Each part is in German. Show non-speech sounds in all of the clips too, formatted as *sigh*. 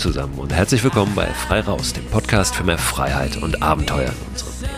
Zusammen und herzlich willkommen bei Frei Raus, dem Podcast für mehr Freiheit und Abenteuer in unserem Leben.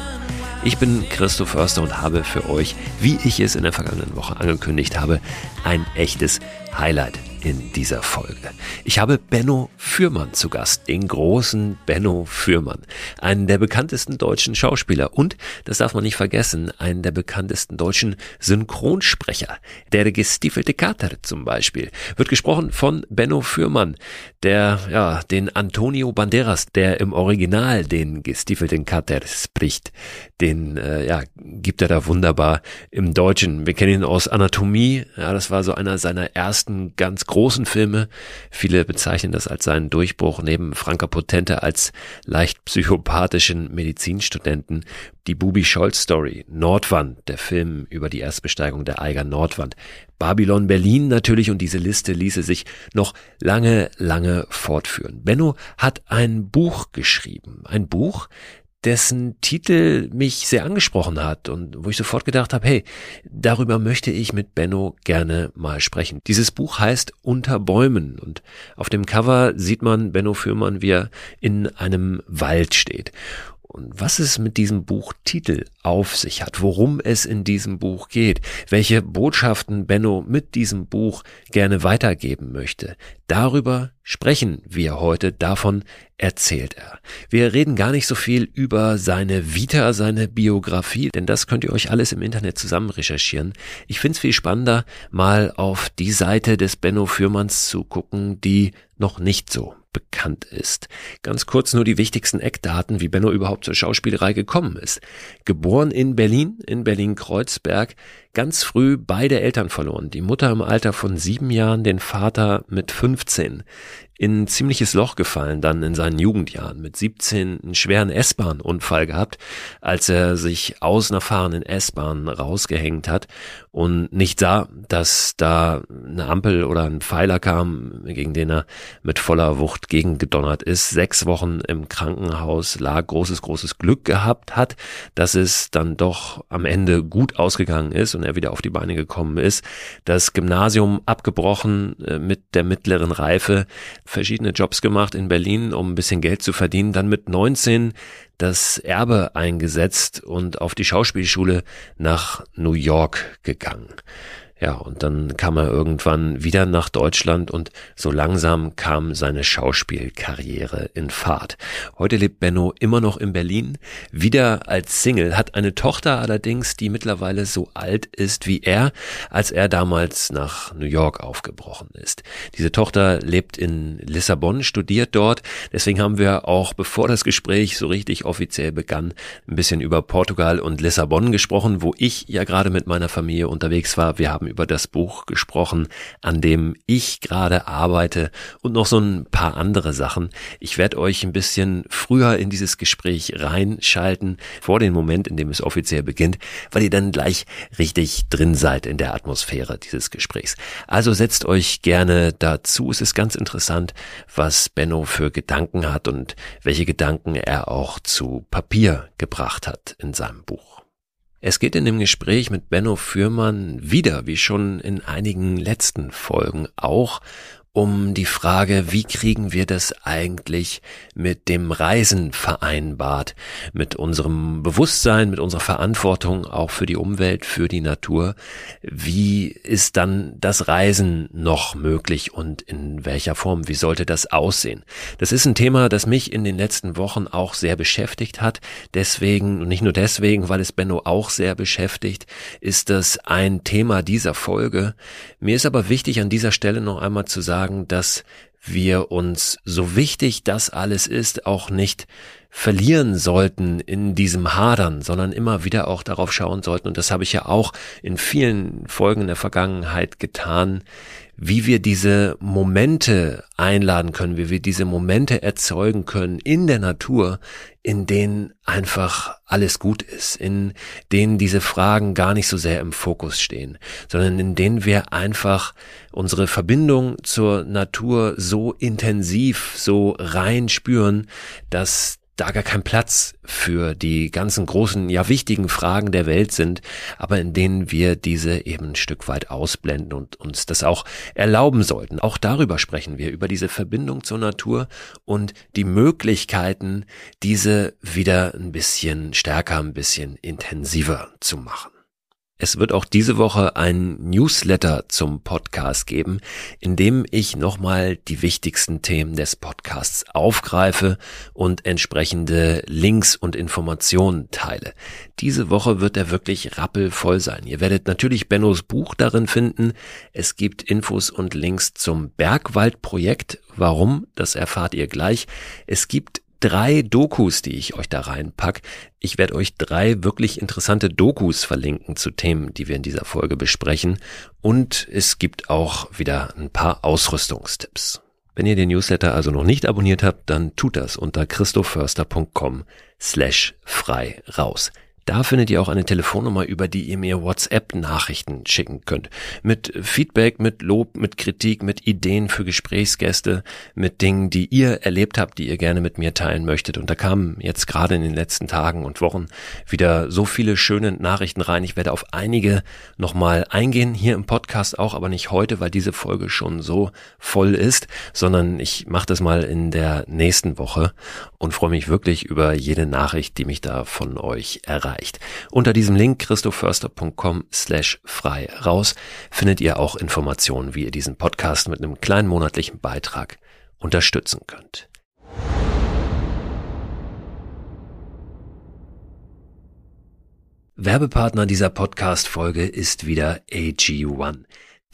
Ich bin Christoph Förster und habe für euch, wie ich es in der vergangenen Woche angekündigt habe, ein echtes Highlight in dieser Folge. Ich habe Benno Fürmann zu Gast, den großen Benno Fürmann, einen der bekanntesten deutschen Schauspieler und, das darf man nicht vergessen, einen der bekanntesten deutschen Synchronsprecher. Der gestiefelte Kater zum Beispiel wird gesprochen von Benno Fürmann, der ja den Antonio Banderas, der im Original den gestiefelten Kater spricht, den äh, ja gibt er da wunderbar im Deutschen. Wir kennen ihn aus Anatomie, ja, das war so einer seiner ersten ganz großen Filme. Viele bezeichnen das als seinen Durchbruch neben Franka Potente als leicht psychopathischen Medizinstudenten. Die Bubi Scholz Story, Nordwand, der Film über die Erstbesteigung der Eiger Nordwand, Babylon Berlin natürlich und diese Liste ließe sich noch lange, lange fortführen. Benno hat ein Buch geschrieben, ein Buch, dessen Titel mich sehr angesprochen hat und wo ich sofort gedacht habe, hey, darüber möchte ich mit Benno gerne mal sprechen. Dieses Buch heißt Unter Bäumen und auf dem Cover sieht man Benno Fürmann, wie er in einem Wald steht. Und was es mit diesem Buchtitel auf sich hat, worum es in diesem Buch geht, welche Botschaften Benno mit diesem Buch gerne weitergeben möchte, darüber sprechen wir heute, davon erzählt er. Wir reden gar nicht so viel über seine Vita, seine Biografie, denn das könnt ihr euch alles im Internet zusammen recherchieren. Ich finde es viel spannender, mal auf die Seite des Benno Fürmanns zu gucken, die noch nicht so bekannt ist. Ganz kurz nur die wichtigsten Eckdaten, wie Benno überhaupt zur Schauspielerei gekommen ist. Geboren in Berlin, in Berlin-Kreuzberg, ganz früh beide Eltern verloren. Die Mutter im Alter von sieben Jahren, den Vater mit 15 in ziemliches Loch gefallen, dann in seinen Jugendjahren. Mit 17 einen schweren S-Bahn-Unfall gehabt, als er sich aus einer fahrenden S-Bahn rausgehängt hat und nicht sah, dass da eine Ampel oder ein Pfeiler kam, gegen den er mit voller Wucht gegengedonnert ist. Sechs Wochen im Krankenhaus lag, großes, großes Glück gehabt hat, dass es dann doch am Ende gut ausgegangen ist und er wieder auf die Beine gekommen ist. Das Gymnasium abgebrochen äh, mit der mittleren Reife, verschiedene Jobs gemacht in Berlin, um ein bisschen Geld zu verdienen, dann mit 19 das Erbe eingesetzt und auf die Schauspielschule nach New York gegangen. Ja, und dann kam er irgendwann wieder nach Deutschland und so langsam kam seine Schauspielkarriere in Fahrt. Heute lebt Benno immer noch in Berlin, wieder als Single, hat eine Tochter allerdings, die mittlerweile so alt ist wie er, als er damals nach New York aufgebrochen ist. Diese Tochter lebt in Lissabon, studiert dort, deswegen haben wir auch, bevor das Gespräch so richtig offiziell begann, ein bisschen über Portugal und Lissabon gesprochen, wo ich ja gerade mit meiner Familie unterwegs war. Wir haben über das Buch gesprochen, an dem ich gerade arbeite und noch so ein paar andere Sachen. Ich werde euch ein bisschen früher in dieses Gespräch reinschalten, vor dem Moment, in dem es offiziell beginnt, weil ihr dann gleich richtig drin seid in der Atmosphäre dieses Gesprächs. Also setzt euch gerne dazu. Es ist ganz interessant, was Benno für Gedanken hat und welche Gedanken er auch zu Papier gebracht hat in seinem Buch. Es geht in dem Gespräch mit Benno Fürmann wieder, wie schon in einigen letzten Folgen auch, um die Frage, wie kriegen wir das eigentlich mit dem Reisen vereinbart, mit unserem Bewusstsein, mit unserer Verantwortung auch für die Umwelt, für die Natur. Wie ist dann das Reisen noch möglich und in welcher Form? Wie sollte das aussehen? Das ist ein Thema, das mich in den letzten Wochen auch sehr beschäftigt hat. Deswegen, und nicht nur deswegen, weil es Benno auch sehr beschäftigt, ist das ein Thema dieser Folge. Mir ist aber wichtig, an dieser Stelle noch einmal zu sagen, sagen, dass wir uns, so wichtig das alles ist, auch nicht verlieren sollten in diesem Hadern, sondern immer wieder auch darauf schauen sollten, und das habe ich ja auch in vielen Folgen der Vergangenheit getan, wie wir diese Momente einladen können, wie wir diese Momente erzeugen können in der Natur, in denen einfach alles gut ist, in denen diese Fragen gar nicht so sehr im Fokus stehen, sondern in denen wir einfach unsere Verbindung zur Natur so intensiv, so rein spüren, dass da gar kein Platz für die ganzen großen, ja wichtigen Fragen der Welt sind, aber in denen wir diese eben ein Stück weit ausblenden und uns das auch erlauben sollten. Auch darüber sprechen wir, über diese Verbindung zur Natur und die Möglichkeiten, diese wieder ein bisschen stärker, ein bisschen intensiver zu machen. Es wird auch diese Woche ein Newsletter zum Podcast geben, in dem ich nochmal die wichtigsten Themen des Podcasts aufgreife und entsprechende Links und Informationen teile. Diese Woche wird er wirklich rappelvoll sein. Ihr werdet natürlich Bennos Buch darin finden. Es gibt Infos und Links zum Bergwaldprojekt. Warum? Das erfahrt ihr gleich. Es gibt drei Dokus, die ich euch da reinpack. Ich werde euch drei wirklich interessante Dokus verlinken zu Themen, die wir in dieser Folge besprechen. Und es gibt auch wieder ein paar Ausrüstungstipps. Wenn ihr den Newsletter also noch nicht abonniert habt, dann tut das unter christoförster.com slash frei raus. Da findet ihr auch eine Telefonnummer, über die ihr mir WhatsApp-Nachrichten schicken könnt. Mit Feedback, mit Lob, mit Kritik, mit Ideen für Gesprächsgäste, mit Dingen, die ihr erlebt habt, die ihr gerne mit mir teilen möchtet. Und da kamen jetzt gerade in den letzten Tagen und Wochen wieder so viele schöne Nachrichten rein. Ich werde auf einige nochmal eingehen, hier im Podcast auch, aber nicht heute, weil diese Folge schon so voll ist, sondern ich mache das mal in der nächsten Woche und freue mich wirklich über jede Nachricht, die mich da von euch erreicht erreicht. Unter diesem Link christoförster.com slash frei raus findet ihr auch Informationen, wie ihr diesen Podcast mit einem kleinen monatlichen Beitrag unterstützen könnt. Werbepartner dieser Podcast-Folge ist wieder AG1.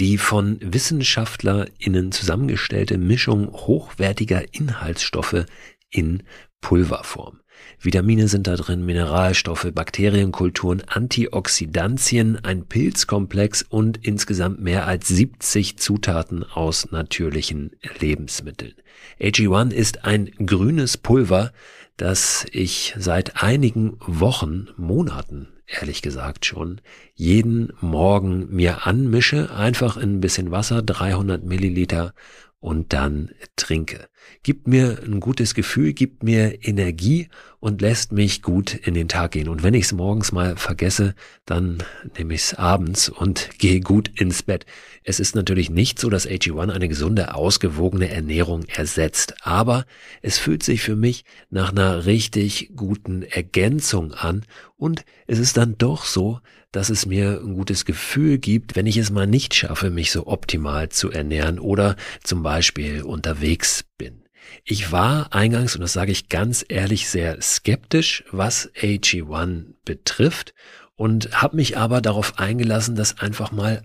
Die von WissenschaftlerInnen zusammengestellte Mischung hochwertiger Inhaltsstoffe in Pulverform. Vitamine sind da drin, Mineralstoffe, Bakterienkulturen, Antioxidantien, ein Pilzkomplex und insgesamt mehr als 70 Zutaten aus natürlichen Lebensmitteln. AG1 ist ein grünes Pulver, das ich seit einigen Wochen, Monaten ehrlich gesagt schon, jeden Morgen mir anmische, einfach in ein bisschen Wasser, 300 Milliliter und dann trinke. Gibt mir ein gutes Gefühl, gibt mir Energie und lässt mich gut in den Tag gehen. Und wenn ich es morgens mal vergesse, dann nehme ich es abends und *laughs* gehe gut ins Bett. Es ist natürlich nicht so, dass AG1 eine gesunde, ausgewogene Ernährung ersetzt, aber es fühlt sich für mich nach einer richtig guten Ergänzung an und es ist dann doch so, dass es mir ein gutes Gefühl gibt, wenn ich es mal nicht schaffe, mich so optimal zu ernähren oder zum Beispiel unterwegs bin. Ich war eingangs, und das sage ich ganz ehrlich, sehr skeptisch, was AG1 betrifft und habe mich aber darauf eingelassen, das einfach mal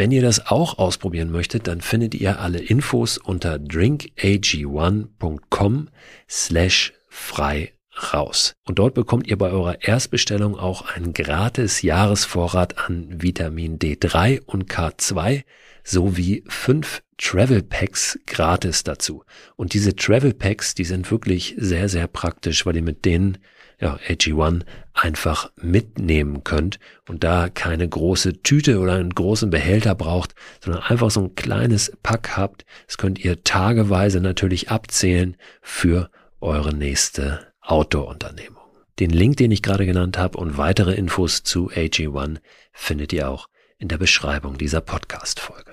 Wenn ihr das auch ausprobieren möchtet, dann findet ihr alle Infos unter drinkag1.com slash frei raus. Und dort bekommt ihr bei eurer Erstbestellung auch einen gratis Jahresvorrat an Vitamin D3 und K2 sowie fünf Travel Packs gratis dazu. Und diese Travel Packs, die sind wirklich sehr, sehr praktisch, weil ihr mit denen ja, AG1 einfach mitnehmen könnt und da keine große Tüte oder einen großen Behälter braucht, sondern einfach so ein kleines Pack habt. Das könnt ihr tageweise natürlich abzählen für eure nächste Outdoor-Unternehmung. Den Link, den ich gerade genannt habe und weitere Infos zu AG1 findet ihr auch in der Beschreibung dieser Podcast-Folge.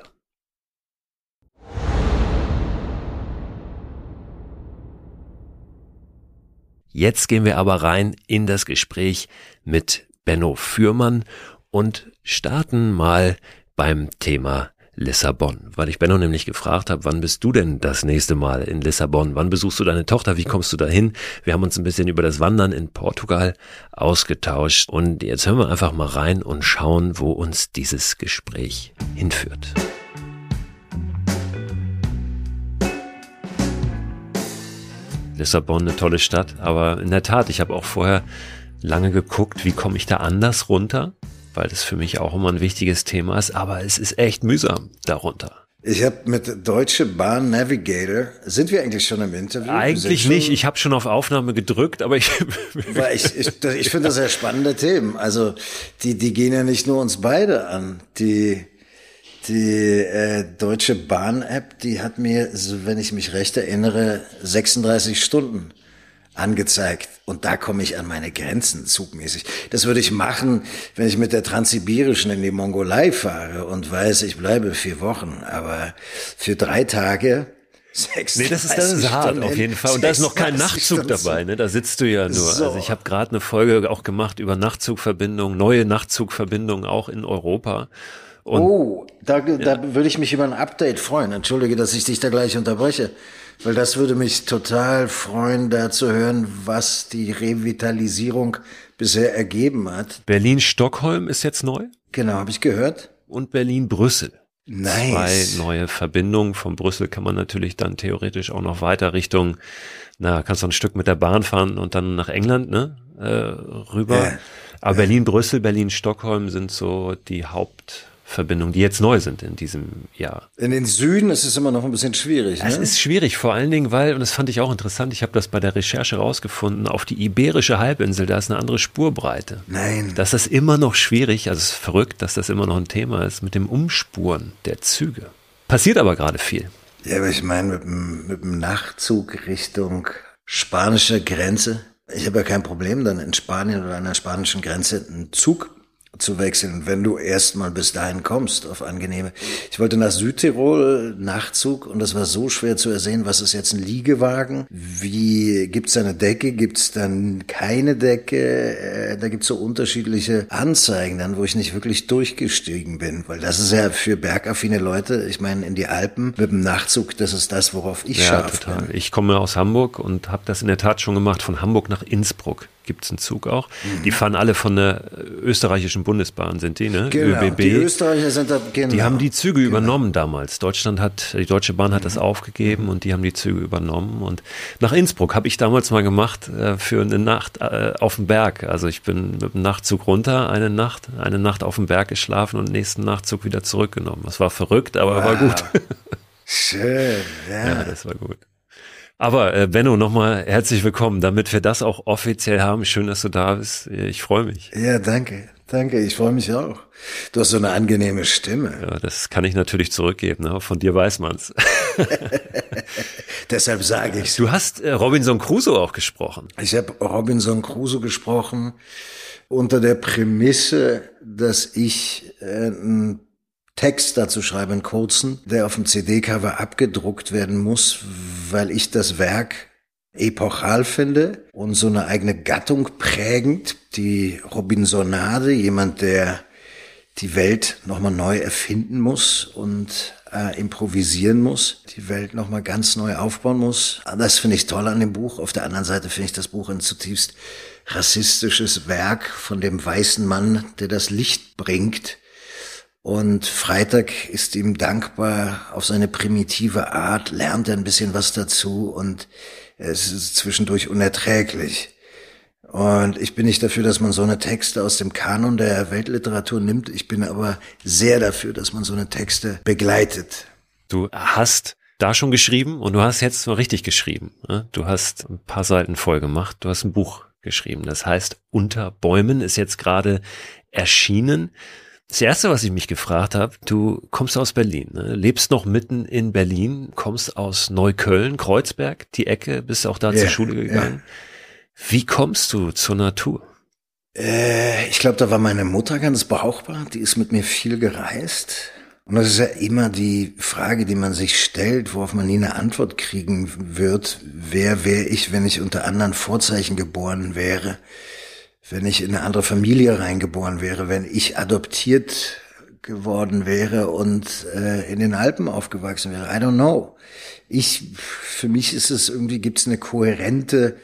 Jetzt gehen wir aber rein in das Gespräch mit Benno Fürmann und starten mal beim Thema Lissabon, weil ich Benno nämlich gefragt habe, wann bist du denn das nächste Mal in Lissabon? Wann besuchst du deine Tochter? Wie kommst du dahin? Wir haben uns ein bisschen über das Wandern in Portugal ausgetauscht und jetzt hören wir einfach mal rein und schauen, wo uns dieses Gespräch hinführt. Lissabon eine tolle Stadt, aber in der Tat, ich habe auch vorher lange geguckt, wie komme ich da anders runter, weil das für mich auch immer ein wichtiges Thema ist, aber es ist echt mühsam darunter. Ich habe mit Deutsche Bahn Navigator, sind wir eigentlich schon im Interview? Eigentlich nicht, ich habe schon auf Aufnahme gedrückt, aber ich... Weil ich ich, ich finde das sehr spannende Themen. Also die, die gehen ja nicht nur uns beide an. Die, die äh, Deutsche Bahn-App, die hat mir, wenn ich mich recht erinnere, 36 Stunden angezeigt. Und da komme ich an meine Grenzen zugmäßig. Das würde ich machen, wenn ich mit der Transsibirischen in die Mongolei fahre und weiß, ich bleibe vier Wochen. Aber für drei Tage Sechs *laughs* nee, das ist, das ist hart auf jeden Fall. Und da ist noch kein Nachtzug Stunden dabei, ne? Da sitzt du ja nur. So. Also ich habe gerade eine Folge auch gemacht über Nachtzugverbindungen, neue Nachtzugverbindungen auch in Europa. Und, oh, da, ja. da würde ich mich über ein Update freuen. Entschuldige, dass ich dich da gleich unterbreche. Weil das würde mich total freuen, da zu hören, was die Revitalisierung bisher ergeben hat. Berlin-Stockholm ist jetzt neu? Genau, habe ich gehört. Und Berlin-Brüssel. Nice. Zwei neue Verbindungen. Von Brüssel kann man natürlich dann theoretisch auch noch weiter Richtung, na, kannst du ein Stück mit der Bahn fahren und dann nach England, ne, äh, rüber. Yeah. Aber yeah. Berlin-Brüssel, Berlin-Stockholm sind so die Haupt, Verbindungen, die jetzt neu sind in diesem Jahr. In den Süden ist es immer noch ein bisschen schwierig. Ne? Es ist schwierig, vor allen Dingen, weil, und das fand ich auch interessant, ich habe das bei der Recherche rausgefunden, auf die Iberische Halbinsel, da ist eine andere Spurbreite. Nein. Das ist immer noch schwierig, also es ist verrückt, dass das immer noch ein Thema ist, mit dem Umspuren der Züge. Passiert aber gerade viel. Ja, aber ich meine, mit dem, mit dem Nachtzug Richtung spanische Grenze, ich habe ja kein Problem, dann in Spanien oder an der spanischen Grenze einen Zug zu wechseln, wenn du erstmal bis dahin kommst auf angenehme. Ich wollte nach Südtirol Nachtzug und das war so schwer zu ersehen, was ist jetzt ein Liegewagen? Wie gibt's da eine Decke? Gibt's dann keine Decke? Äh, da gibt's so unterschiedliche Anzeigen dann, wo ich nicht wirklich durchgestiegen bin, weil das ist ja für bergaffine Leute, ich meine in die Alpen mit dem Nachtzug, das ist das, worauf ich ja, scharf total. bin. Ich komme aus Hamburg und habe das in der Tat schon gemacht von Hamburg nach Innsbruck gibt's einen Zug auch. Mhm. Die fahren alle von der österreichischen Bundesbahn, sind die, ne? Genau, ÖBB. Die Österreicher sind da, genau. Die haben die Züge genau. übernommen damals. Deutschland hat, die Deutsche Bahn hat mhm. das aufgegeben und die haben die Züge übernommen. Und nach Innsbruck habe ich damals mal gemacht äh, für eine Nacht äh, auf dem Berg. Also ich bin mit dem Nachtzug runter, eine Nacht, eine Nacht auf dem Berg geschlafen und nächsten Nachtzug wieder zurückgenommen. Das war verrückt, aber wow. war gut. *laughs* Schön, ja. Ja, das war gut. Aber äh, Benno, nochmal herzlich willkommen, damit wir das auch offiziell haben. Schön, dass du da bist. Ich freue mich. Ja, danke. Danke, ich freue mich auch. Du hast so eine angenehme Stimme. Ja, das kann ich natürlich zurückgeben. Ne? Von dir weiß man's. *laughs* Deshalb sage ich. Du hast äh, Robinson Crusoe auch gesprochen. Ich habe Robinson Crusoe gesprochen unter der Prämisse, dass ich äh, ein Text dazu schreibe, einen kurzen, der auf dem CD-Cover abgedruckt werden muss, weil ich das Werk epochal finde und so eine eigene Gattung prägend. Die Robinsonade, jemand, der die Welt nochmal neu erfinden muss und äh, improvisieren muss, die Welt nochmal ganz neu aufbauen muss. Das finde ich toll an dem Buch. Auf der anderen Seite finde ich das Buch ein zutiefst rassistisches Werk von dem weißen Mann, der das Licht bringt und Freitag ist ihm dankbar auf seine primitive Art, lernt er ein bisschen was dazu und es ist zwischendurch unerträglich. Und ich bin nicht dafür, dass man so eine Texte aus dem Kanon der Weltliteratur nimmt. Ich bin aber sehr dafür, dass man so eine Texte begleitet. Du hast da schon geschrieben und du hast jetzt mal richtig geschrieben. Ne? Du hast ein paar Seiten voll gemacht. Du hast ein Buch geschrieben. Das heißt, Unter Bäumen ist jetzt gerade erschienen. Das erste, was ich mich gefragt habe, du kommst aus Berlin, ne? lebst noch mitten in Berlin, kommst aus Neukölln, Kreuzberg, die Ecke, bist auch da yeah, zur Schule gegangen. Yeah. Wie kommst du zur Natur? Äh, ich glaube, da war meine Mutter ganz brauchbar, die ist mit mir viel gereist. Und das ist ja immer die Frage, die man sich stellt, worauf man nie eine Antwort kriegen wird. Wer wäre ich, wenn ich unter anderen Vorzeichen geboren wäre? Wenn ich in eine andere Familie reingeboren wäre, wenn ich adoptiert geworden wäre und äh, in den Alpen aufgewachsen wäre. I don't know. Ich, für mich ist es irgendwie, gibt es eine kohärente,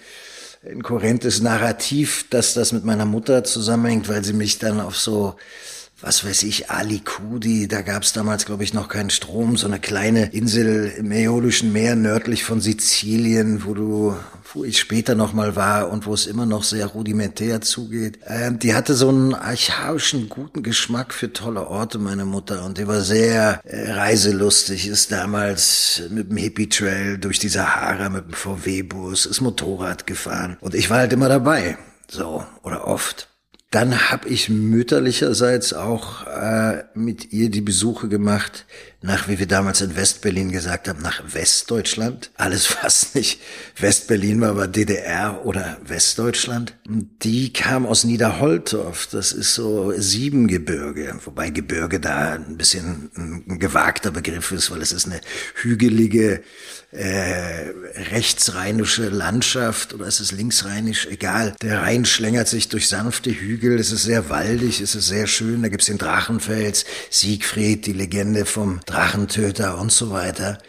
ein kohärentes Narrativ, dass das mit meiner Mutter zusammenhängt, weil sie mich dann auf so was weiß ich, Alicudi, da gab es damals, glaube ich, noch keinen Strom, so eine kleine Insel im Äolischen Meer nördlich von Sizilien, wo du, wo ich später nochmal war und wo es immer noch sehr rudimentär zugeht. Ähm, die hatte so einen archaischen, guten Geschmack für tolle Orte, meine Mutter, und die war sehr äh, reiselustig, ist damals mit dem Hippie-Trail durch die Sahara mit dem VW-Bus, ist Motorrad gefahren und ich war halt immer dabei. So, oder oft. Dann habe ich mütterlicherseits auch äh, mit ihr die Besuche gemacht nach, wie wir damals in Westberlin gesagt haben, nach Westdeutschland. Alles, *laughs* was nicht Westberlin war, war DDR oder Westdeutschland. Die kam aus Niederholtorf. Das ist so Siebengebirge, wobei Gebirge da ein bisschen ein gewagter Begriff ist, weil es ist eine hügelige äh, rechtsrheinische Landschaft oder ist es linksrheinisch, egal. Der Rhein schlängert sich durch sanfte Hügel, es ist sehr waldig, es ist sehr schön, da gibt's den Drachenfels, Siegfried, die Legende vom Drachentöter und so weiter.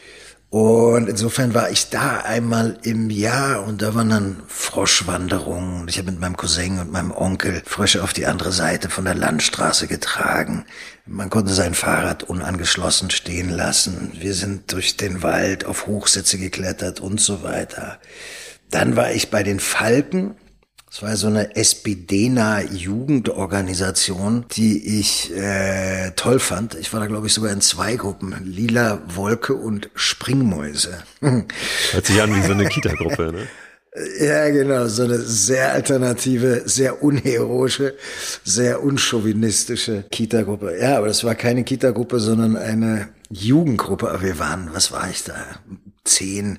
Und insofern war ich da einmal im Jahr und da waren dann Froschwanderungen. Ich habe mit meinem Cousin und meinem Onkel Frösche auf die andere Seite von der Landstraße getragen. Man konnte sein Fahrrad unangeschlossen stehen lassen. Wir sind durch den Wald auf Hochsitze geklettert und so weiter. Dann war ich bei den Falken es war so eine SPD-nahe Jugendorganisation, die ich äh, toll fand. Ich war da, glaube ich, sogar in zwei Gruppen. Lila Wolke und Springmäuse. Hört sich an wie so eine Kita-Gruppe, ne? *laughs* Ja, genau, so eine sehr alternative, sehr unheroische, sehr unchauvinistische Kita-Gruppe. Ja, aber das war keine Kita-Gruppe, sondern eine Jugendgruppe. Aber wir waren, was war ich da? Zehn,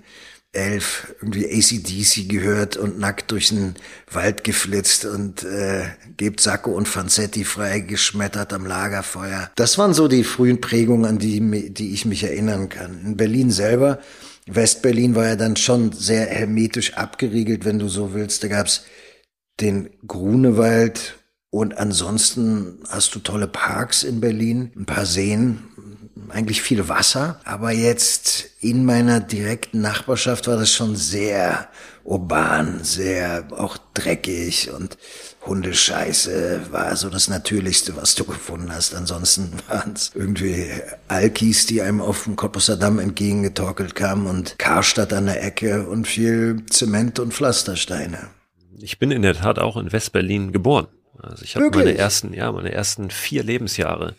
elf irgendwie ACDC gehört und nackt durch den Wald geflitzt und äh, gebt Sacco und Fanzetti frei geschmettert am Lagerfeuer. Das waren so die frühen Prägungen, an die, die ich mich erinnern kann. In Berlin selber, Westberlin war ja dann schon sehr hermetisch abgeriegelt, wenn du so willst. Da gab's den Grunewald und ansonsten hast du tolle Parks in Berlin, ein paar Seen, eigentlich viel Wasser, aber jetzt in meiner direkten Nachbarschaft war das schon sehr urban, sehr auch dreckig und Hundescheiße war so das Natürlichste, was du gefunden hast. Ansonsten *laughs* waren es irgendwie Alkis, die einem auf dem Kopposer Damm entgegengetorkelt kamen und Karstadt an der Ecke und viel Zement und Pflastersteine. Ich bin in der Tat auch in Westberlin geboren. Also ich habe meine ersten, ja, meine ersten vier Lebensjahre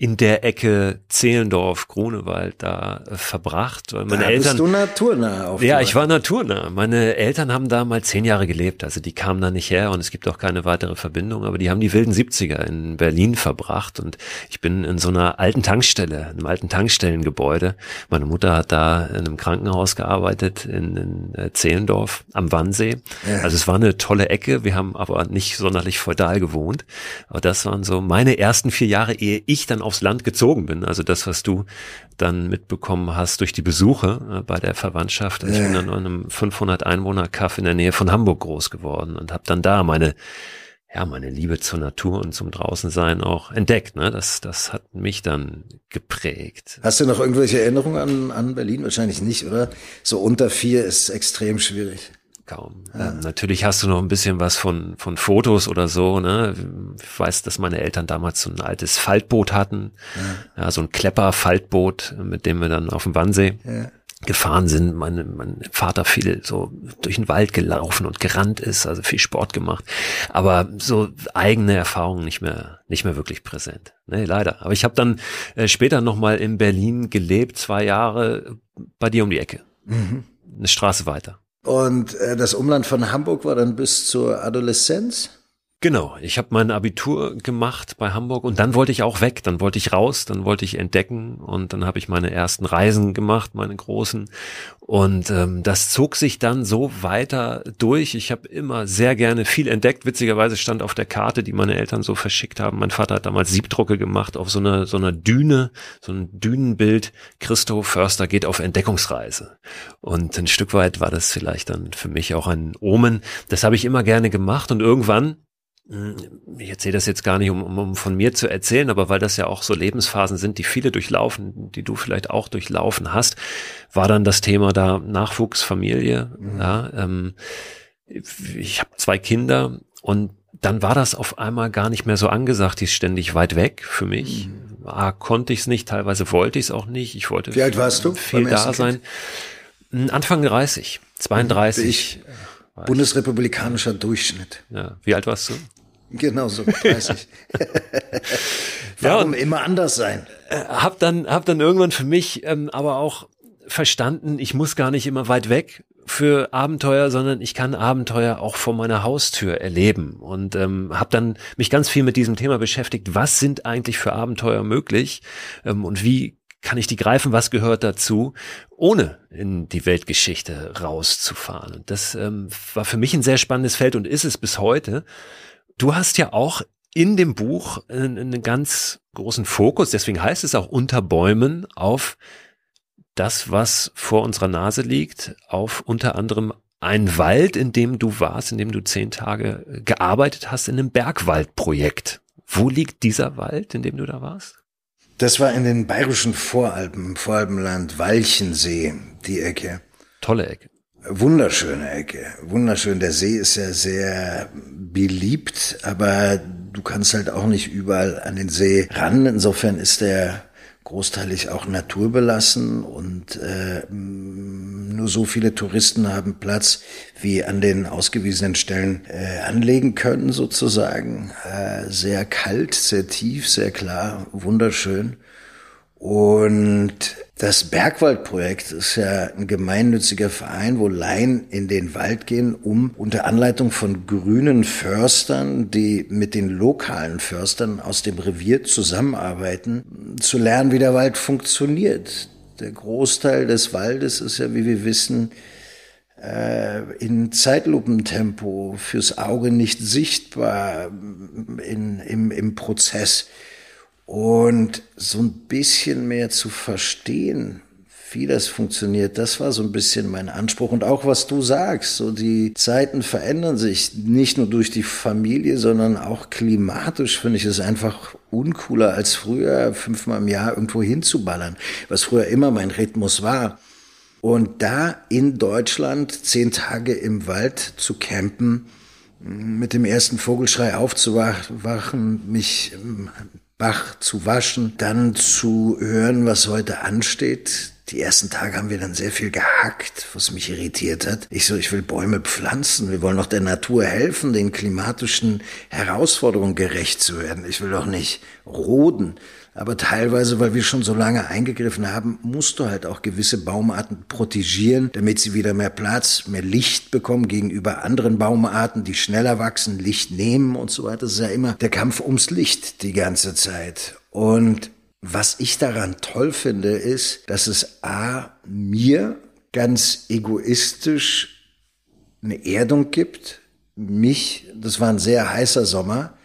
in der Ecke Zehlendorf, Grunewald da äh, verbracht. Weil meine da Eltern, bist du naturnah auf Ja, ich war naturnah. Meine Eltern haben da mal zehn Jahre gelebt, also die kamen da nicht her und es gibt auch keine weitere Verbindung, aber die haben die wilden 70er in Berlin verbracht und ich bin in so einer alten Tankstelle, einem alten Tankstellengebäude. Meine Mutter hat da in einem Krankenhaus gearbeitet in, in äh, Zehlendorf am Wannsee. Ja. Also es war eine tolle Ecke, wir haben aber nicht sonderlich feudal gewohnt. Aber das waren so meine ersten vier Jahre, ehe ich dann aufs Land gezogen bin. Also das, was du dann mitbekommen hast durch die Besuche äh, bei der Verwandtschaft. Ich bin dann in einem 500 Einwohner Kaff in der Nähe von Hamburg groß geworden und habe dann da meine ja, meine Liebe zur Natur und zum Draußensein auch entdeckt. Ne? Das, das hat mich dann geprägt. Hast du noch irgendwelche Erinnerungen an, an Berlin? Wahrscheinlich nicht, oder? So unter vier ist extrem schwierig kaum. Ja. Ähm, natürlich hast du noch ein bisschen was von, von Fotos oder so, ne? Ich weiß, dass meine Eltern damals so ein altes Faltboot hatten. Ja, ja so ein Klepper-Faltboot, mit dem wir dann auf dem Wannsee ja. gefahren sind. Mein, mein Vater viel so durch den Wald gelaufen und gerannt ist, also viel Sport gemacht. Aber so eigene Erfahrungen nicht mehr, nicht mehr wirklich präsent. Nee, leider. Aber ich habe dann äh, später nochmal in Berlin gelebt, zwei Jahre bei dir um die Ecke. Mhm. Eine Straße weiter. Und äh, das Umland von Hamburg war dann bis zur Adoleszenz? Genau, ich habe mein Abitur gemacht bei Hamburg und dann wollte ich auch weg, dann wollte ich raus, dann wollte ich entdecken und dann habe ich meine ersten Reisen gemacht, meine großen und ähm, das zog sich dann so weiter durch. Ich habe immer sehr gerne viel entdeckt. Witzigerweise stand auf der Karte, die meine Eltern so verschickt haben. Mein Vater hat damals Siebdrucke gemacht auf so einer so einer Düne, so ein Dünenbild. Christo Förster geht auf Entdeckungsreise und ein Stück weit war das vielleicht dann für mich auch ein Omen. Das habe ich immer gerne gemacht und irgendwann ich erzähle das jetzt gar nicht, um, um, um von mir zu erzählen, aber weil das ja auch so Lebensphasen sind, die viele durchlaufen, die du vielleicht auch durchlaufen hast, war dann das Thema da Nachwuchsfamilie. Mhm. Ja, ähm, ich habe zwei Kinder und dann war das auf einmal gar nicht mehr so angesagt, die ist ständig weit weg für mich. Mhm. Ah, konnte ich es nicht, teilweise wollte ich es auch nicht. Ich wollte Wie alt warst du? viel da sein. Kind? Anfang 30, 32. Ich, bundesrepublikanischer Durchschnitt. Ja. Wie alt warst du? Genau so, 30. *laughs* Warum ja, immer anders sein? Äh, hab dann, hab dann irgendwann für mich ähm, aber auch verstanden, ich muss gar nicht immer weit weg für Abenteuer, sondern ich kann Abenteuer auch vor meiner Haustür erleben und ähm, habe dann mich ganz viel mit diesem Thema beschäftigt. Was sind eigentlich für Abenteuer möglich ähm, und wie kann ich die greifen? Was gehört dazu, ohne in die Weltgeschichte rauszufahren? Und das ähm, war für mich ein sehr spannendes Feld und ist es bis heute. Du hast ja auch in dem Buch einen, einen ganz großen Fokus, deswegen heißt es auch unter Bäumen auf das, was vor unserer Nase liegt, auf unter anderem ein Wald, in dem du warst, in dem du zehn Tage gearbeitet hast, in einem Bergwaldprojekt. Wo liegt dieser Wald, in dem du da warst? Das war in den bayerischen Voralpen, Voralpenland, Walchensee, die Ecke. Tolle Ecke. Wunderschöne Ecke, wunderschön. Der See ist ja sehr beliebt, aber du kannst halt auch nicht überall an den See ran. Insofern ist der großteilig auch naturbelassen und äh, nur so viele Touristen haben Platz, wie an den ausgewiesenen Stellen äh, anlegen können sozusagen. Äh, sehr kalt, sehr tief, sehr klar, wunderschön. Und das Bergwaldprojekt ist ja ein gemeinnütziger Verein, wo Laien in den Wald gehen, um unter Anleitung von grünen Förstern, die mit den lokalen Förstern aus dem Revier zusammenarbeiten, zu lernen, wie der Wald funktioniert. Der Großteil des Waldes ist ja, wie wir wissen, äh, in Zeitlupentempo fürs Auge nicht sichtbar in, im, im Prozess. Und so ein bisschen mehr zu verstehen, wie das funktioniert, das war so ein bisschen mein Anspruch. Und auch was du sagst, so die Zeiten verändern sich nicht nur durch die Familie, sondern auch klimatisch finde ich es einfach uncooler als früher, fünfmal im Jahr irgendwo hinzuballern, was früher immer mein Rhythmus war. Und da in Deutschland zehn Tage im Wald zu campen, mit dem ersten Vogelschrei aufzuwachen, mich Bach zu waschen, dann zu hören, was heute ansteht. Die ersten Tage haben wir dann sehr viel gehackt, was mich irritiert hat. Ich so, ich will Bäume pflanzen. Wir wollen doch der Natur helfen, den klimatischen Herausforderungen gerecht zu werden. Ich will doch nicht roden. Aber teilweise, weil wir schon so lange eingegriffen haben, musst du halt auch gewisse Baumarten protegieren, damit sie wieder mehr Platz, mehr Licht bekommen gegenüber anderen Baumarten, die schneller wachsen, Licht nehmen und so weiter. Das ist ja immer der Kampf ums Licht die ganze Zeit. Und was ich daran toll finde, ist, dass es A, mir ganz egoistisch eine Erdung gibt. Mich, das war ein sehr heißer Sommer,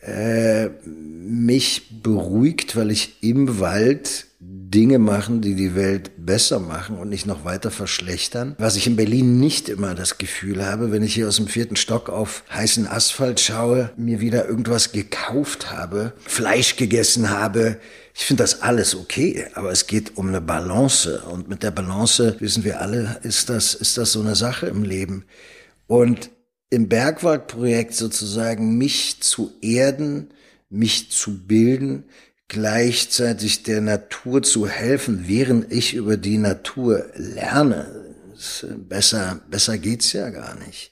äh, mich beruhigt, weil ich im Wald Dinge machen, die die Welt besser machen und nicht noch weiter verschlechtern. Was ich in Berlin nicht immer das Gefühl habe, wenn ich hier aus dem vierten Stock auf heißen Asphalt schaue, mir wieder irgendwas gekauft habe, Fleisch gegessen habe. Ich finde das alles okay, aber es geht um eine Balance und mit der Balance wissen wir alle, ist das, ist das so eine Sache im Leben. Und im Bergwaldprojekt sozusagen mich zu erden, mich zu bilden, gleichzeitig der Natur zu helfen, während ich über die Natur lerne. Besser, besser geht's ja gar nicht.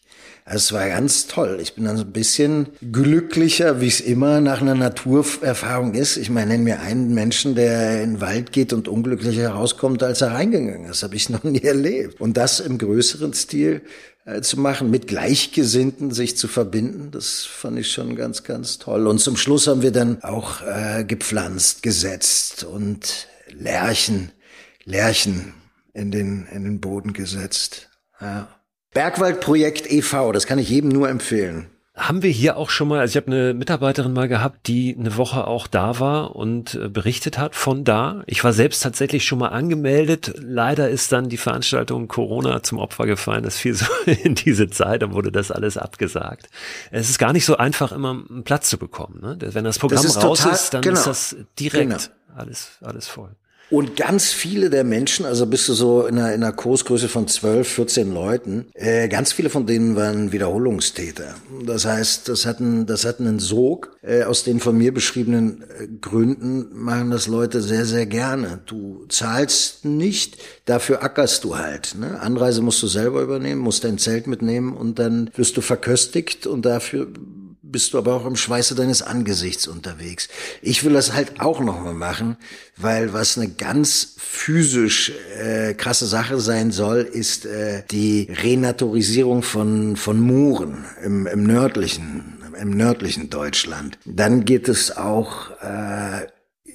Es war ganz toll. Ich bin dann so ein bisschen glücklicher, wie es immer nach einer Naturerfahrung ist. Ich meine, nenn mir einen Menschen, der in den Wald geht und unglücklicher rauskommt, als er reingegangen ist. Das habe ich noch nie *laughs* erlebt. Und das im größeren Stil äh, zu machen, mit Gleichgesinnten sich zu verbinden. Das fand ich schon ganz, ganz toll. Und zum Schluss haben wir dann auch äh, gepflanzt, gesetzt und Lärchen, Lärchen in den, in den Boden gesetzt. Ja. Bergwaldprojekt e.V., das kann ich jedem nur empfehlen. Haben wir hier auch schon mal, also ich habe eine Mitarbeiterin mal gehabt, die eine Woche auch da war und äh, berichtet hat von da. Ich war selbst tatsächlich schon mal angemeldet. Leider ist dann die Veranstaltung Corona zum Opfer gefallen. Das fiel *laughs* so in diese Zeit, dann wurde das alles abgesagt. Es ist gar nicht so einfach, immer einen Platz zu bekommen. Ne? Wenn das Programm das raus total, ist, dann genau, ist das direkt genau. alles, alles voll. Und ganz viele der Menschen, also bist du so in einer, in einer Kursgröße von 12, 14 Leuten, äh, ganz viele von denen waren Wiederholungstäter. Das heißt, das hatten, das hatten einen Sog. Äh, aus den von mir beschriebenen äh, Gründen machen das Leute sehr, sehr gerne. Du zahlst nicht, dafür ackerst du halt. Ne? Anreise musst du selber übernehmen, musst dein Zelt mitnehmen und dann wirst du verköstigt und dafür bist du aber auch im Schweiße deines Angesichts unterwegs. Ich will das halt auch nochmal machen, weil was eine ganz physisch äh, krasse Sache sein soll, ist äh, die Renaturisierung von, von Mooren im, im nördlichen im nördlichen Deutschland. Dann geht es auch äh,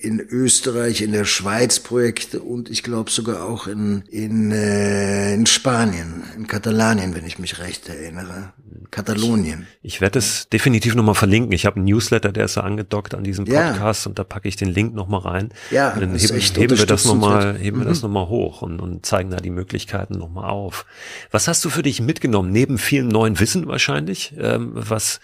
in Österreich, in der Schweiz Projekte und ich glaube sogar auch in, in, äh, in Spanien, in Katalanien, wenn ich mich recht erinnere. Katalonien. Ich, ich werde es definitiv nochmal verlinken. Ich habe einen Newsletter, der ist so angedockt an diesem Podcast ja. und da packe ich den Link nochmal rein. Ja, und dann heben, heben wir das nochmal, heben mhm. wir das mhm. nochmal hoch und, und zeigen da die Möglichkeiten nochmal auf. Was hast du für dich mitgenommen? Neben vielen neuen Wissen wahrscheinlich, ähm, was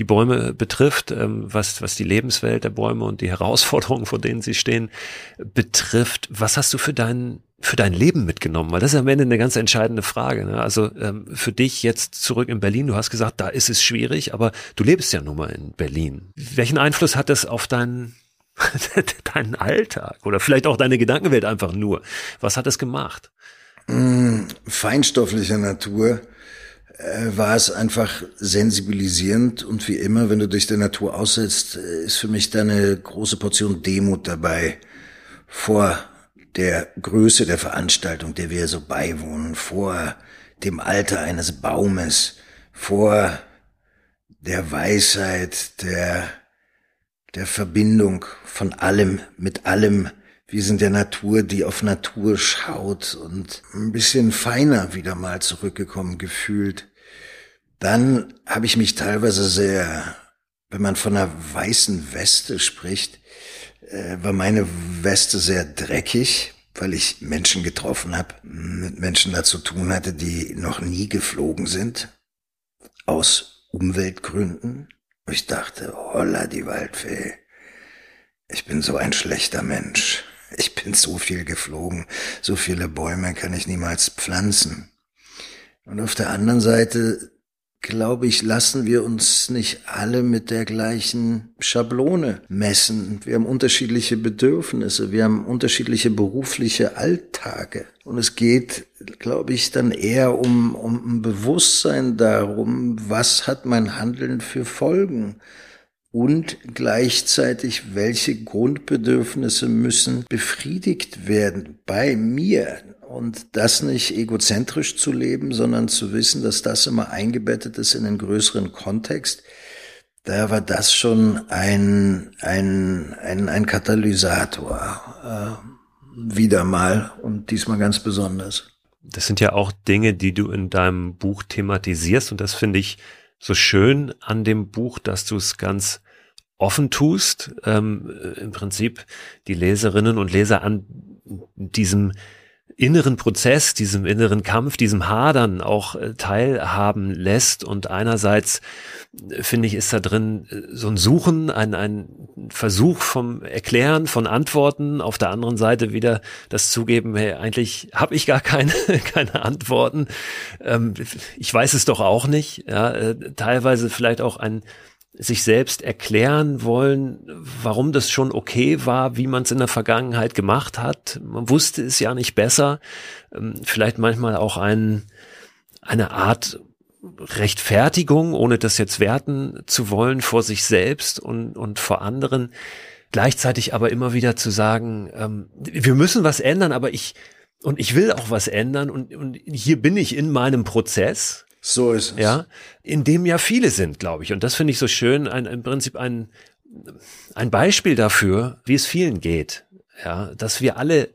die Bäume betrifft, ähm, was, was die Lebenswelt der Bäume und die Herausforderungen, vor denen sie stehen, betrifft. Was hast du für deinen für dein Leben mitgenommen? Weil das ist am Ende eine ganz entscheidende Frage. Ne? Also ähm, für dich jetzt zurück in Berlin, du hast gesagt, da ist es schwierig, aber du lebst ja nun mal in Berlin. Welchen Einfluss hat das auf deinen *laughs* deinen Alltag oder vielleicht auch deine Gedankenwelt einfach nur? Was hat es gemacht? Mm, feinstofflicher Natur war es einfach sensibilisierend und wie immer, wenn du dich der Natur aussetzt, äh, ist für mich da eine große Portion Demut dabei vor der Größe der Veranstaltung, der wir so beiwohnen, vor dem Alter eines Baumes, vor der Weisheit, der, der Verbindung von allem mit allem. Wir sind der Natur, die auf Natur schaut und ein bisschen feiner wieder mal zurückgekommen gefühlt. Dann habe ich mich teilweise sehr, wenn man von einer weißen Weste spricht, äh, war meine Weste sehr dreckig, weil ich Menschen getroffen habe, mit Menschen dazu tun hatte, die noch nie geflogen sind, aus Umweltgründen. Ich dachte, holla die Waldfee, ich bin so ein schlechter Mensch. Ich bin so viel geflogen, so viele Bäume kann ich niemals pflanzen. Und auf der anderen Seite glaube ich, lassen wir uns nicht alle mit der gleichen Schablone messen. Wir haben unterschiedliche Bedürfnisse, wir haben unterschiedliche berufliche Alltage. Und es geht, glaube ich, dann eher um, um ein Bewusstsein darum, was hat mein Handeln für Folgen und gleichzeitig, welche Grundbedürfnisse müssen befriedigt werden bei mir. Und das nicht egozentrisch zu leben, sondern zu wissen, dass das immer eingebettet ist in einen größeren Kontext. Da war das schon ein, ein, ein, ein Katalysator. Äh, wieder mal und diesmal ganz besonders. Das sind ja auch Dinge, die du in deinem Buch thematisierst und das finde ich so schön an dem Buch, dass du es ganz offen tust, ähm, im Prinzip die Leserinnen und Leser an diesem inneren Prozess, diesem inneren Kampf, diesem Hadern auch äh, teilhaben lässt. Und einerseits äh, finde ich, ist da drin äh, so ein Suchen, ein, ein Versuch vom Erklären von Antworten. Auf der anderen Seite wieder das Zugeben, hey, eigentlich habe ich gar keine, *laughs* keine Antworten. Ähm, ich weiß es doch auch nicht. Ja, teilweise vielleicht auch ein sich selbst erklären wollen, warum das schon okay war, wie man es in der Vergangenheit gemacht hat. Man wusste es ja nicht besser. Ähm, vielleicht manchmal auch ein, eine Art Rechtfertigung, ohne das jetzt werten zu wollen vor sich selbst und, und vor anderen. Gleichzeitig aber immer wieder zu sagen, ähm, wir müssen was ändern, aber ich, und ich will auch was ändern und, und hier bin ich in meinem Prozess so ist es. Ja, in dem ja viele sind, glaube ich. Und das finde ich so schön, ein, im Prinzip ein, ein Beispiel dafür, wie es vielen geht. Ja, dass wir alle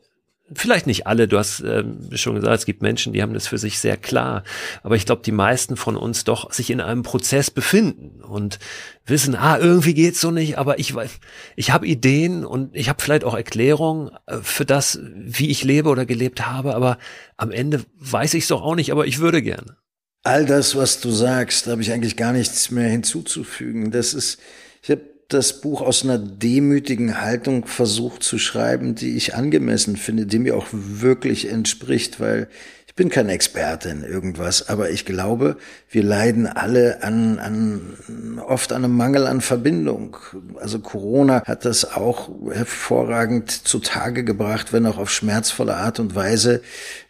Vielleicht nicht alle, du hast äh, schon gesagt, es gibt Menschen, die haben das für sich sehr klar. Aber ich glaube, die meisten von uns doch sich in einem Prozess befinden und wissen, ah, irgendwie geht's so nicht, aber ich weiß, ich habe Ideen und ich habe vielleicht auch Erklärungen äh, für das, wie ich lebe oder gelebt habe, aber am Ende weiß ich es doch auch nicht, aber ich würde gerne all das, was du sagst, habe ich eigentlich gar nichts mehr hinzuzufügen. Das ist, ich habe das Buch aus einer demütigen Haltung versucht zu schreiben, die ich angemessen finde, die mir auch wirklich entspricht, weil bin kein Experte in irgendwas, aber ich glaube, wir leiden alle an, an oft an einem Mangel an Verbindung. Also Corona hat das auch hervorragend zutage gebracht, wenn auch auf schmerzvolle Art und Weise.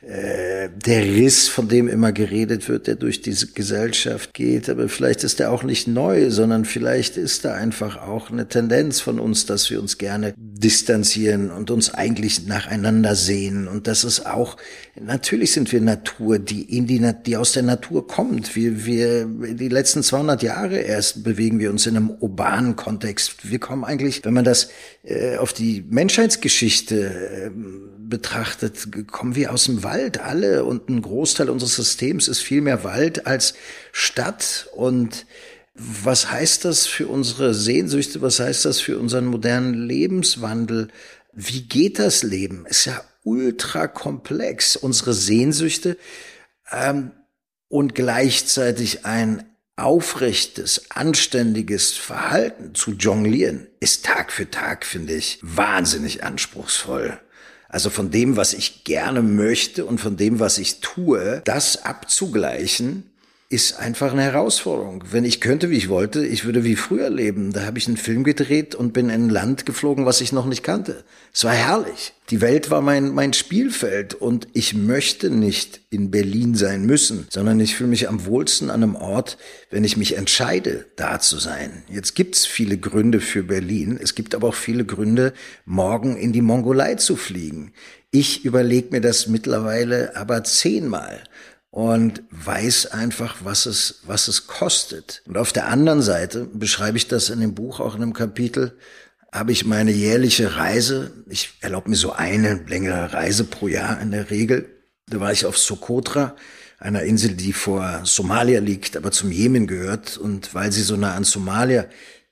Äh, der Riss, von dem immer geredet wird, der durch diese Gesellschaft geht, aber vielleicht ist der auch nicht neu, sondern vielleicht ist da einfach auch eine Tendenz von uns, dass wir uns gerne distanzieren und uns eigentlich nacheinander sehen und das ist auch natürlich sind wir Natur, die in die, die aus der Natur kommt. Wir, wir, die letzten 200 Jahre erst bewegen wir uns in einem urbanen Kontext. Wir kommen eigentlich, wenn man das äh, auf die Menschheitsgeschichte äh, betrachtet, kommen wir aus dem Wald alle und ein Großteil unseres Systems ist viel mehr Wald als Stadt und was heißt das für unsere Sehnsüchte? Was heißt das für unseren modernen Lebenswandel? Wie geht das Leben? Ist ja ultra komplex. Unsere Sehnsüchte ähm, und gleichzeitig ein aufrechtes, anständiges Verhalten zu jonglieren, ist Tag für Tag, finde ich, wahnsinnig anspruchsvoll. Also von dem, was ich gerne möchte und von dem, was ich tue, das abzugleichen, ist einfach eine Herausforderung. Wenn ich könnte, wie ich wollte, ich würde wie früher leben. Da habe ich einen Film gedreht und bin in ein Land geflogen, was ich noch nicht kannte. Es war herrlich. Die Welt war mein, mein Spielfeld und ich möchte nicht in Berlin sein müssen, sondern ich fühle mich am wohlsten an einem Ort, wenn ich mich entscheide, da zu sein. Jetzt gibt's viele Gründe für Berlin. Es gibt aber auch viele Gründe, morgen in die Mongolei zu fliegen. Ich überlege mir das mittlerweile aber zehnmal und weiß einfach, was es, was es kostet. Und auf der anderen Seite beschreibe ich das in dem Buch auch in einem Kapitel, habe ich meine jährliche Reise, ich erlaube mir so eine längere Reise pro Jahr in der Regel. Da war ich auf Sokotra, einer Insel, die vor Somalia liegt, aber zum Jemen gehört. Und weil sie so nah an Somalia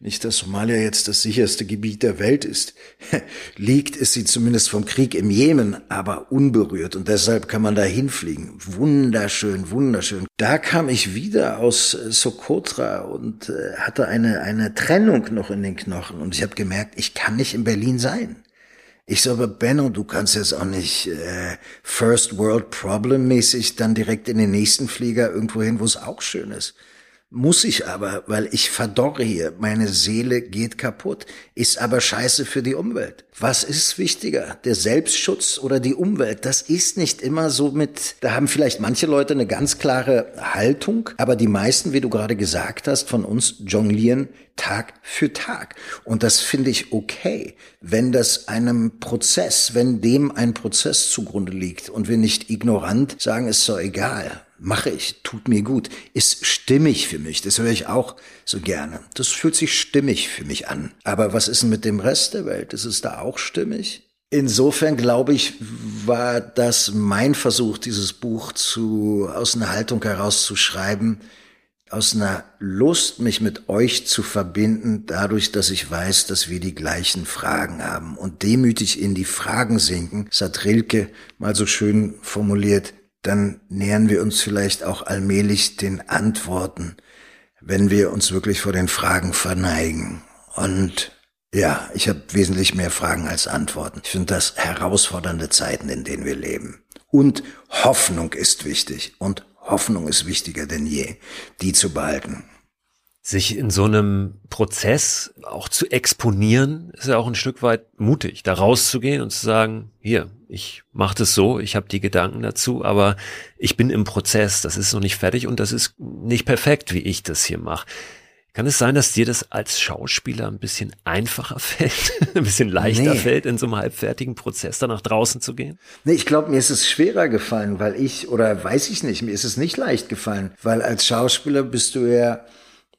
nicht, dass Somalia jetzt das sicherste Gebiet der Welt ist. *laughs* Liegt ist sie zumindest vom Krieg im Jemen, aber unberührt und deshalb kann man da hinfliegen. Wunderschön, wunderschön. Da kam ich wieder aus äh, Sokotra und äh, hatte eine, eine Trennung noch in den Knochen und ich habe gemerkt, ich kann nicht in Berlin sein. Ich so, aber Benno, du kannst jetzt auch nicht äh, First World Problem mäßig dann direkt in den nächsten Flieger irgendwo hin, wo es auch schön ist. Muss ich aber, weil ich verdorre hier. Meine Seele geht kaputt. Ist aber scheiße für die Umwelt. Was ist wichtiger? Der Selbstschutz oder die Umwelt? Das ist nicht immer so mit, da haben vielleicht manche Leute eine ganz klare Haltung, aber die meisten, wie du gerade gesagt hast, von uns jonglieren Tag für Tag. Und das finde ich okay, wenn das einem Prozess, wenn dem ein Prozess zugrunde liegt und wir nicht ignorant sagen, ist so egal mache ich, tut mir gut, ist stimmig für mich. Das höre ich auch so gerne. Das fühlt sich stimmig für mich an. Aber was ist denn mit dem Rest der Welt? Ist es da auch stimmig? Insofern glaube ich, war das mein Versuch, dieses Buch zu, aus einer Haltung heraus zu schreiben, aus einer Lust, mich mit euch zu verbinden, dadurch, dass ich weiß, dass wir die gleichen Fragen haben und demütig in die Fragen sinken, das hat Rilke mal so schön formuliert, dann nähern wir uns vielleicht auch allmählich den Antworten, wenn wir uns wirklich vor den Fragen verneigen. Und ja, ich habe wesentlich mehr Fragen als Antworten. Ich finde das herausfordernde Zeiten, in denen wir leben. Und Hoffnung ist wichtig. Und Hoffnung ist wichtiger denn je, die zu behalten sich in so einem Prozess auch zu exponieren, ist ja auch ein Stück weit mutig, da rauszugehen und zu sagen, hier, ich mache das so, ich habe die Gedanken dazu, aber ich bin im Prozess, das ist noch nicht fertig und das ist nicht perfekt, wie ich das hier mache. Kann es sein, dass dir das als Schauspieler ein bisschen einfacher *laughs* fällt, ein bisschen leichter nee. fällt, in so einem halbfertigen Prozess da nach draußen zu gehen? Nee, ich glaube, mir ist es schwerer gefallen, weil ich, oder weiß ich nicht, mir ist es nicht leicht gefallen, weil als Schauspieler bist du ja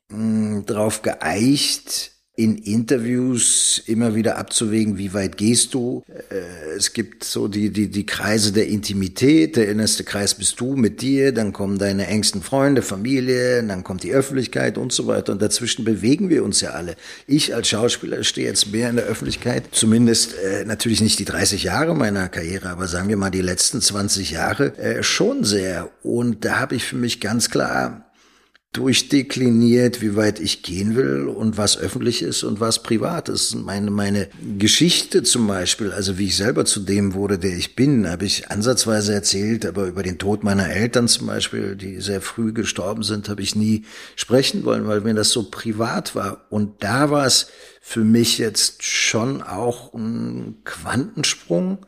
drauf geeicht, in Interviews immer wieder abzuwägen, wie weit gehst du. Äh, es gibt so die, die, die Kreise der Intimität. Der innerste Kreis bist du mit dir, dann kommen deine engsten Freunde, Familie, dann kommt die Öffentlichkeit und so weiter. Und dazwischen bewegen wir uns ja alle. Ich als Schauspieler stehe jetzt mehr in der Öffentlichkeit, zumindest äh, natürlich nicht die 30 Jahre meiner Karriere, aber sagen wir mal die letzten 20 Jahre äh, schon sehr. Und da habe ich für mich ganz klar durchdekliniert, wie weit ich gehen will und was öffentlich ist und was privat ist. Meine, meine Geschichte zum Beispiel, also wie ich selber zu dem wurde, der ich bin, habe ich ansatzweise erzählt, aber über den Tod meiner Eltern zum Beispiel, die sehr früh gestorben sind, habe ich nie sprechen wollen, weil mir das so privat war. Und da war es für mich jetzt schon auch ein Quantensprung,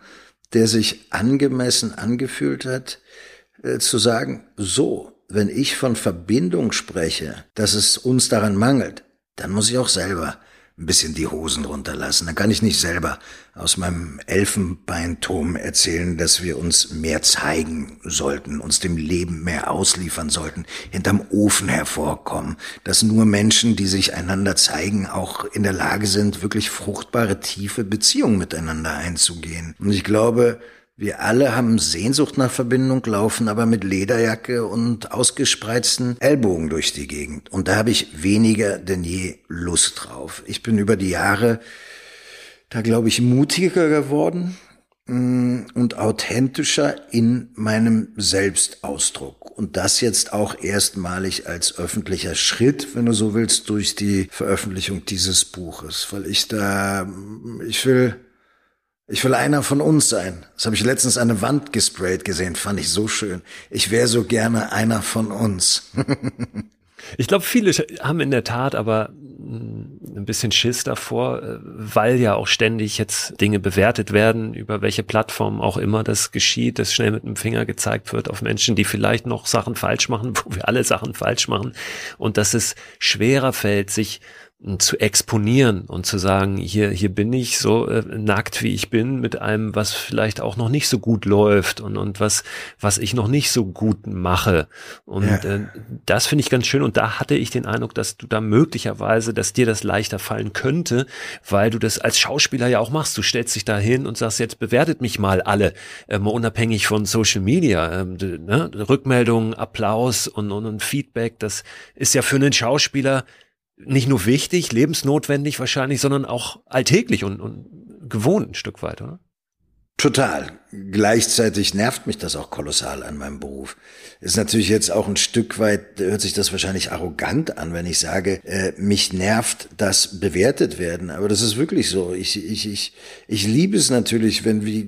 der sich angemessen angefühlt hat, äh, zu sagen, so, wenn ich von Verbindung spreche, dass es uns daran mangelt, dann muss ich auch selber ein bisschen die Hosen runterlassen. Dann kann ich nicht selber aus meinem Elfenbeinturm erzählen, dass wir uns mehr zeigen sollten, uns dem Leben mehr ausliefern sollten, hinterm Ofen hervorkommen, dass nur Menschen, die sich einander zeigen, auch in der Lage sind, wirklich fruchtbare, tiefe Beziehungen miteinander einzugehen. Und ich glaube, wir alle haben Sehnsucht nach Verbindung, laufen aber mit Lederjacke und ausgespreizten Ellbogen durch die Gegend. Und da habe ich weniger denn je Lust drauf. Ich bin über die Jahre da, glaube ich, mutiger geworden mm, und authentischer in meinem Selbstausdruck. Und das jetzt auch erstmalig als öffentlicher Schritt, wenn du so willst, durch die Veröffentlichung dieses Buches. Weil ich da, ich will ich will einer von uns sein. Das habe ich letztens eine Wand gesprayt gesehen, fand ich so schön. Ich wäre so gerne einer von uns. *laughs* ich glaube, viele haben in der Tat aber mm, ein bisschen Schiss davor, äh, weil ja auch ständig jetzt Dinge bewertet werden, über welche Plattform auch immer das geschieht, dass schnell mit dem Finger gezeigt wird auf Menschen, die vielleicht noch Sachen falsch machen, *laughs* wo wir alle Sachen falsch machen und dass es schwerer fällt, sich zu exponieren und zu sagen, hier, hier bin ich so äh, nackt, wie ich bin, mit einem, was vielleicht auch noch nicht so gut läuft und, und was, was ich noch nicht so gut mache. Und ja. äh, das finde ich ganz schön. Und da hatte ich den Eindruck, dass du da möglicherweise, dass dir das leichter fallen könnte, weil du das als Schauspieler ja auch machst. Du stellst dich da hin und sagst, jetzt bewertet mich mal alle, äh, mal unabhängig von Social Media. Ähm, ne? Rückmeldungen, Applaus und, und, und Feedback, das ist ja für einen Schauspieler nicht nur wichtig, lebensnotwendig wahrscheinlich, sondern auch alltäglich und, und gewohnt ein Stück weit, oder? Total. Gleichzeitig nervt mich das auch kolossal an meinem Beruf. Ist natürlich jetzt auch ein Stück weit, hört sich das wahrscheinlich arrogant an, wenn ich sage, äh, mich nervt das bewertet werden. Aber das ist wirklich so. Ich, ich, ich, ich liebe es natürlich, wenn wie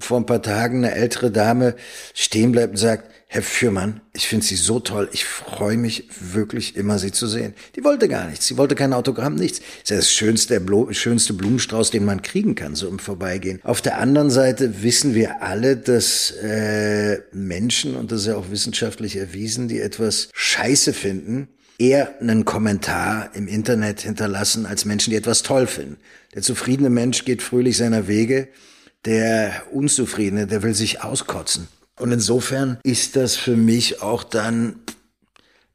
vor ein paar Tagen eine ältere Dame stehen bleibt und sagt, Herr Fürmann, ich finde Sie so toll. Ich freue mich wirklich immer, Sie zu sehen. Die wollte gar nichts. Sie wollte kein Autogramm, nichts. Das ist ja das schönste, der schönste Blumenstrauß, den man kriegen kann, so im Vorbeigehen. Auf der anderen Seite wissen wir alle, dass äh, Menschen, und das ist ja auch wissenschaftlich erwiesen, die etwas Scheiße finden, eher einen Kommentar im Internet hinterlassen als Menschen, die etwas toll finden. Der zufriedene Mensch geht fröhlich seiner Wege. Der Unzufriedene, der will sich auskotzen. Und insofern ist das für mich auch dann,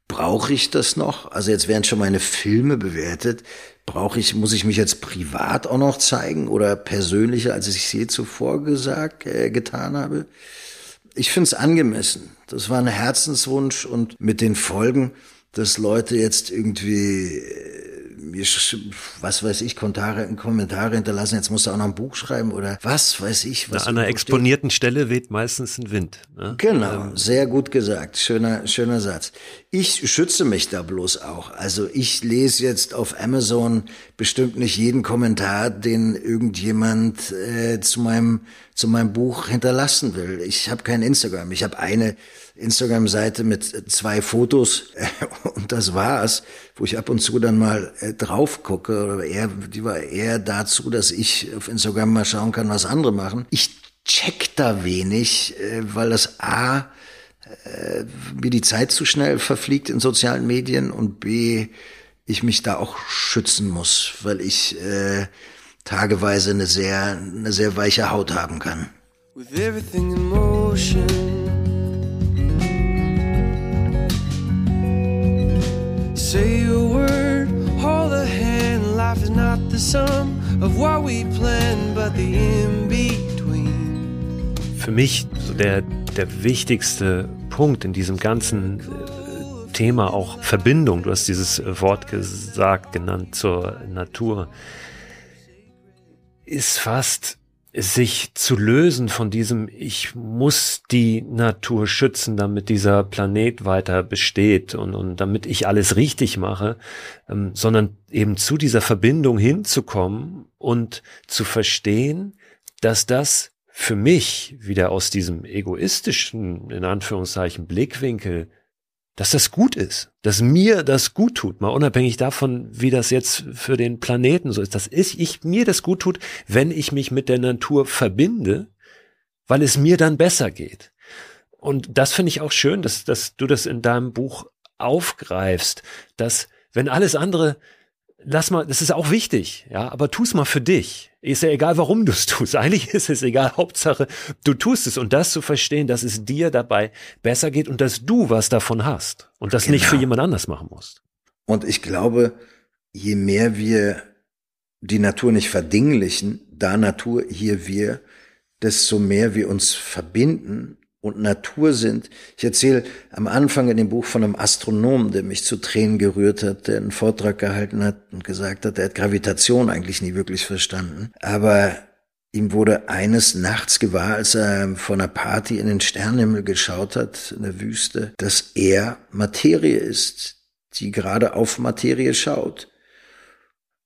brauche ich das noch? Also jetzt werden schon meine Filme bewertet. Brauche ich, muss ich mich jetzt privat auch noch zeigen oder persönlicher, als ich es je zuvor gesagt, äh, getan habe? Ich finde es angemessen. Das war ein Herzenswunsch und mit den Folgen, dass Leute jetzt irgendwie äh, was weiß ich, Kommentare, Kommentare hinterlassen, jetzt musst du auch noch ein Buch schreiben oder was weiß ich. Was an einer exponierten steht. Stelle weht meistens ein Wind. Ne? Genau, ähm. sehr gut gesagt. Schöner, schöner Satz. Ich schütze mich da bloß auch. Also ich lese jetzt auf Amazon bestimmt nicht jeden Kommentar, den irgendjemand äh, zu meinem zu meinem Buch hinterlassen will. Ich habe kein Instagram. Ich habe eine Instagram-Seite mit zwei Fotos *laughs* und das war's, wo ich ab und zu dann mal äh, drauf gucke. Oder eher, die war eher dazu, dass ich auf Instagram mal schauen kann, was andere machen. Ich check da wenig, äh, weil das A äh, mir die Zeit zu schnell verfliegt in sozialen Medien und B ich mich da auch schützen muss, weil ich äh, tageweise eine sehr eine sehr weiche Haut haben kann. With everything in motion. say a word, hold a hand. Life is not the sum of what we plan, but the in-between. Für mich so der, der wichtigste Punkt in diesem ganzen äh, Thema auch Verbindung. Du hast dieses Wort gesagt, genannt zur Natur, ist fast sich zu lösen von diesem, ich muss die Natur schützen, damit dieser Planet weiter besteht und, und damit ich alles richtig mache, ähm, sondern eben zu dieser Verbindung hinzukommen und zu verstehen, dass das für mich wieder aus diesem egoistischen, in Anführungszeichen, Blickwinkel dass das gut ist, dass mir das gut tut, mal unabhängig davon, wie das jetzt für den Planeten so ist, dass ich, ich mir das gut tut, wenn ich mich mit der Natur verbinde, weil es mir dann besser geht. Und das finde ich auch schön, dass, dass du das in deinem Buch aufgreifst, dass wenn alles andere lass mal, das ist auch wichtig, ja, aber tu's mal für dich. Ist ja egal, warum du es tust. *laughs* Eigentlich ist es egal, Hauptsache, du tust es und das zu verstehen, dass es dir dabei besser geht und dass du was davon hast und das genau. nicht für genau. jemand anders machen musst. Und ich glaube, je mehr wir die Natur nicht verdinglichen, da Natur, hier wir, desto mehr wir uns verbinden und Natur sind. Ich erzähle am Anfang in dem Buch von einem Astronomen, der mich zu Tränen gerührt hat, der einen Vortrag gehalten hat und gesagt hat, er hat Gravitation eigentlich nie wirklich verstanden. Aber ihm wurde eines Nachts gewahr, als er von einer Party in den Sternenhimmel geschaut hat, in der Wüste, dass er Materie ist, die gerade auf Materie schaut,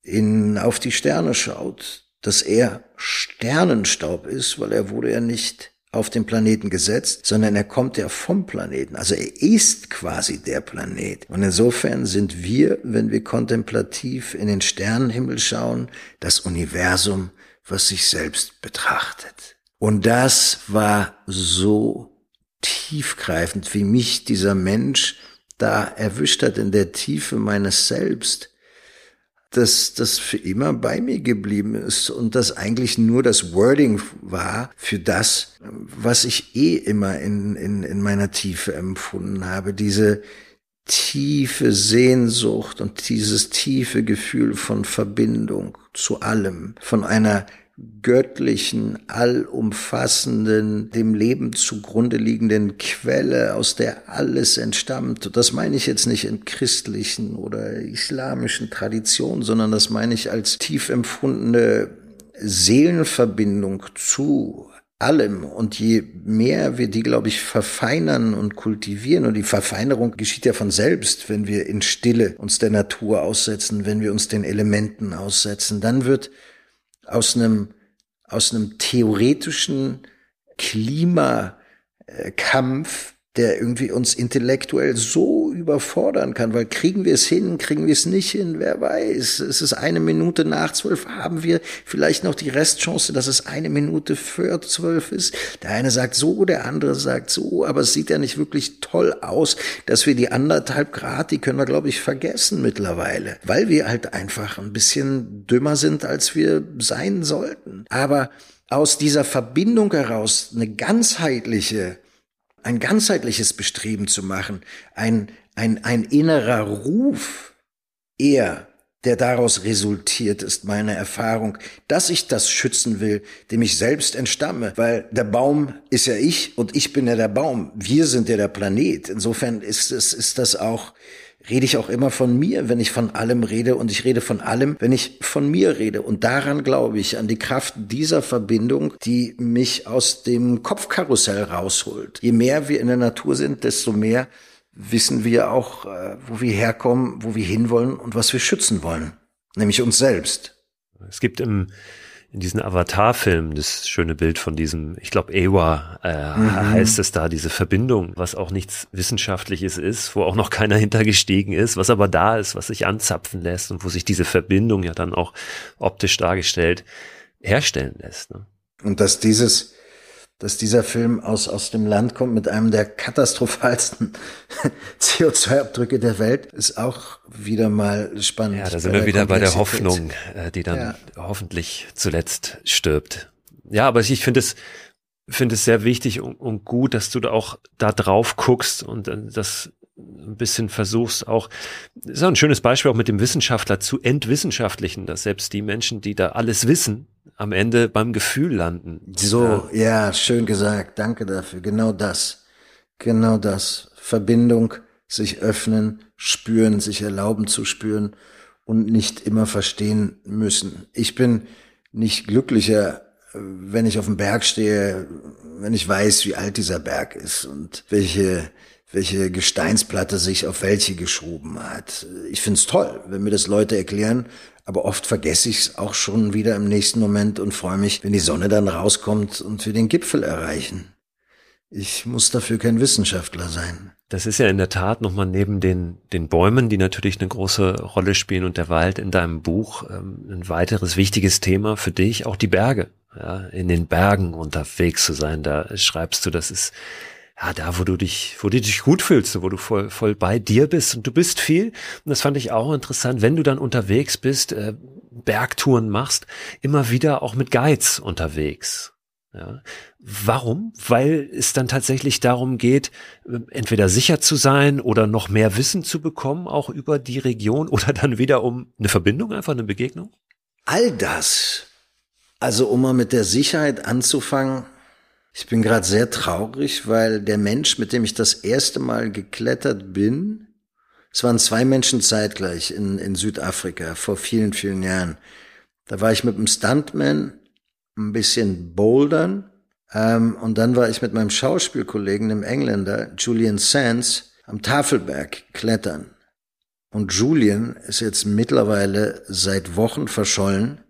in, auf die Sterne schaut, dass er Sternenstaub ist, weil er wurde ja nicht auf den Planeten gesetzt, sondern er kommt ja vom Planeten. Also er ist quasi der Planet. Und insofern sind wir, wenn wir kontemplativ in den Sternenhimmel schauen, das Universum, was sich selbst betrachtet. Und das war so tiefgreifend, wie mich dieser Mensch da erwischt hat in der Tiefe meines Selbst dass das für immer bei mir geblieben ist und das eigentlich nur das Wording war für das, was ich eh immer in, in, in meiner Tiefe empfunden habe. Diese tiefe Sehnsucht und dieses tiefe Gefühl von Verbindung zu allem, von einer göttlichen, allumfassenden, dem Leben zugrunde liegenden Quelle, aus der alles entstammt. Das meine ich jetzt nicht in christlichen oder islamischen Traditionen, sondern das meine ich als tief empfundene Seelenverbindung zu allem. Und je mehr wir die, glaube ich, verfeinern und kultivieren, und die Verfeinerung geschieht ja von selbst, wenn wir in Stille uns der Natur aussetzen, wenn wir uns den Elementen aussetzen, dann wird aus einem, aus einem theoretischen Klimakampf der irgendwie uns intellektuell so überfordern kann, weil kriegen wir es hin, kriegen wir es nicht hin, wer weiß. Es ist eine Minute nach zwölf, haben wir vielleicht noch die Restchance, dass es eine Minute für zwölf ist. Der eine sagt so, der andere sagt so, aber es sieht ja nicht wirklich toll aus, dass wir die anderthalb Grad, die können wir, glaube ich, vergessen mittlerweile, weil wir halt einfach ein bisschen dümmer sind, als wir sein sollten. Aber aus dieser Verbindung heraus eine ganzheitliche ein ganzheitliches Bestreben zu machen, ein, ein, ein innerer Ruf eher, der daraus resultiert, ist meine Erfahrung, dass ich das schützen will, dem ich selbst entstamme, weil der Baum ist ja ich und ich bin ja der Baum. Wir sind ja der Planet. Insofern ist es, ist das auch rede ich auch immer von mir, wenn ich von allem rede und ich rede von allem, wenn ich von mir rede. Und daran glaube ich, an die Kraft dieser Verbindung, die mich aus dem Kopfkarussell rausholt. Je mehr wir in der Natur sind, desto mehr wissen wir auch, äh, wo wir herkommen, wo wir hinwollen und was wir schützen wollen. Nämlich uns selbst. Es gibt im in diesen Avatar-Filmen, das schöne Bild von diesem, ich glaube, Ewa äh, mhm. heißt es da, diese Verbindung, was auch nichts Wissenschaftliches ist, wo auch noch keiner *laughs* hintergestiegen ist, was aber da ist, was sich anzapfen lässt und wo sich diese Verbindung ja dann auch optisch dargestellt herstellen lässt. Ne? Und dass dieses dass dieser Film aus, aus dem Land kommt mit einem der katastrophalsten *laughs* CO2-Abdrücke der Welt, ist auch wieder mal spannend. Ja, da sind wir wieder bei der Hoffnung, äh, die dann ja. hoffentlich zuletzt stirbt. Ja, aber ich finde es, finde es sehr wichtig und, und, gut, dass du da auch da drauf guckst und äh, das ein bisschen versuchst auch, ist auch ein schönes Beispiel auch mit dem Wissenschaftler zu entwissenschaftlichen, dass selbst die Menschen, die da alles wissen, am Ende beim Gefühl landen. So, ja. ja, schön gesagt. Danke dafür. Genau das. Genau das. Verbindung, sich öffnen, spüren, sich erlauben zu spüren und nicht immer verstehen müssen. Ich bin nicht glücklicher wenn ich auf dem Berg stehe, wenn ich weiß, wie alt dieser Berg ist und welche welche Gesteinsplatte sich auf welche geschoben hat. Ich find's toll, wenn mir das Leute erklären, aber oft vergesse ich es auch schon wieder im nächsten Moment und freue mich, wenn die Sonne dann rauskommt und wir den Gipfel erreichen. Ich muss dafür kein Wissenschaftler sein. Das ist ja in der Tat nochmal neben den, den Bäumen, die natürlich eine große Rolle spielen und der Wald in deinem Buch ähm, ein weiteres wichtiges Thema für dich, auch die Berge. Ja, in den Bergen unterwegs zu sein, da schreibst du, das ist ja, da, wo du dich, wo du dich gut fühlst, wo du voll, voll bei dir bist und du bist viel. Und das fand ich auch interessant, wenn du dann unterwegs bist, äh, Bergtouren machst, immer wieder auch mit Guides unterwegs. Ja. Warum? Weil es dann tatsächlich darum geht, äh, entweder sicher zu sein oder noch mehr Wissen zu bekommen, auch über die Region oder dann wieder um eine Verbindung, einfach eine Begegnung? All das. Also um mal mit der Sicherheit anzufangen, ich bin gerade sehr traurig, weil der Mensch, mit dem ich das erste Mal geklettert bin, es waren zwei Menschen zeitgleich in, in Südafrika vor vielen, vielen Jahren. Da war ich mit einem Stuntman ein bisschen bouldern ähm, und dann war ich mit meinem Schauspielkollegen, dem Engländer Julian Sands, am Tafelberg klettern. Und Julian ist jetzt mittlerweile seit Wochen verschollen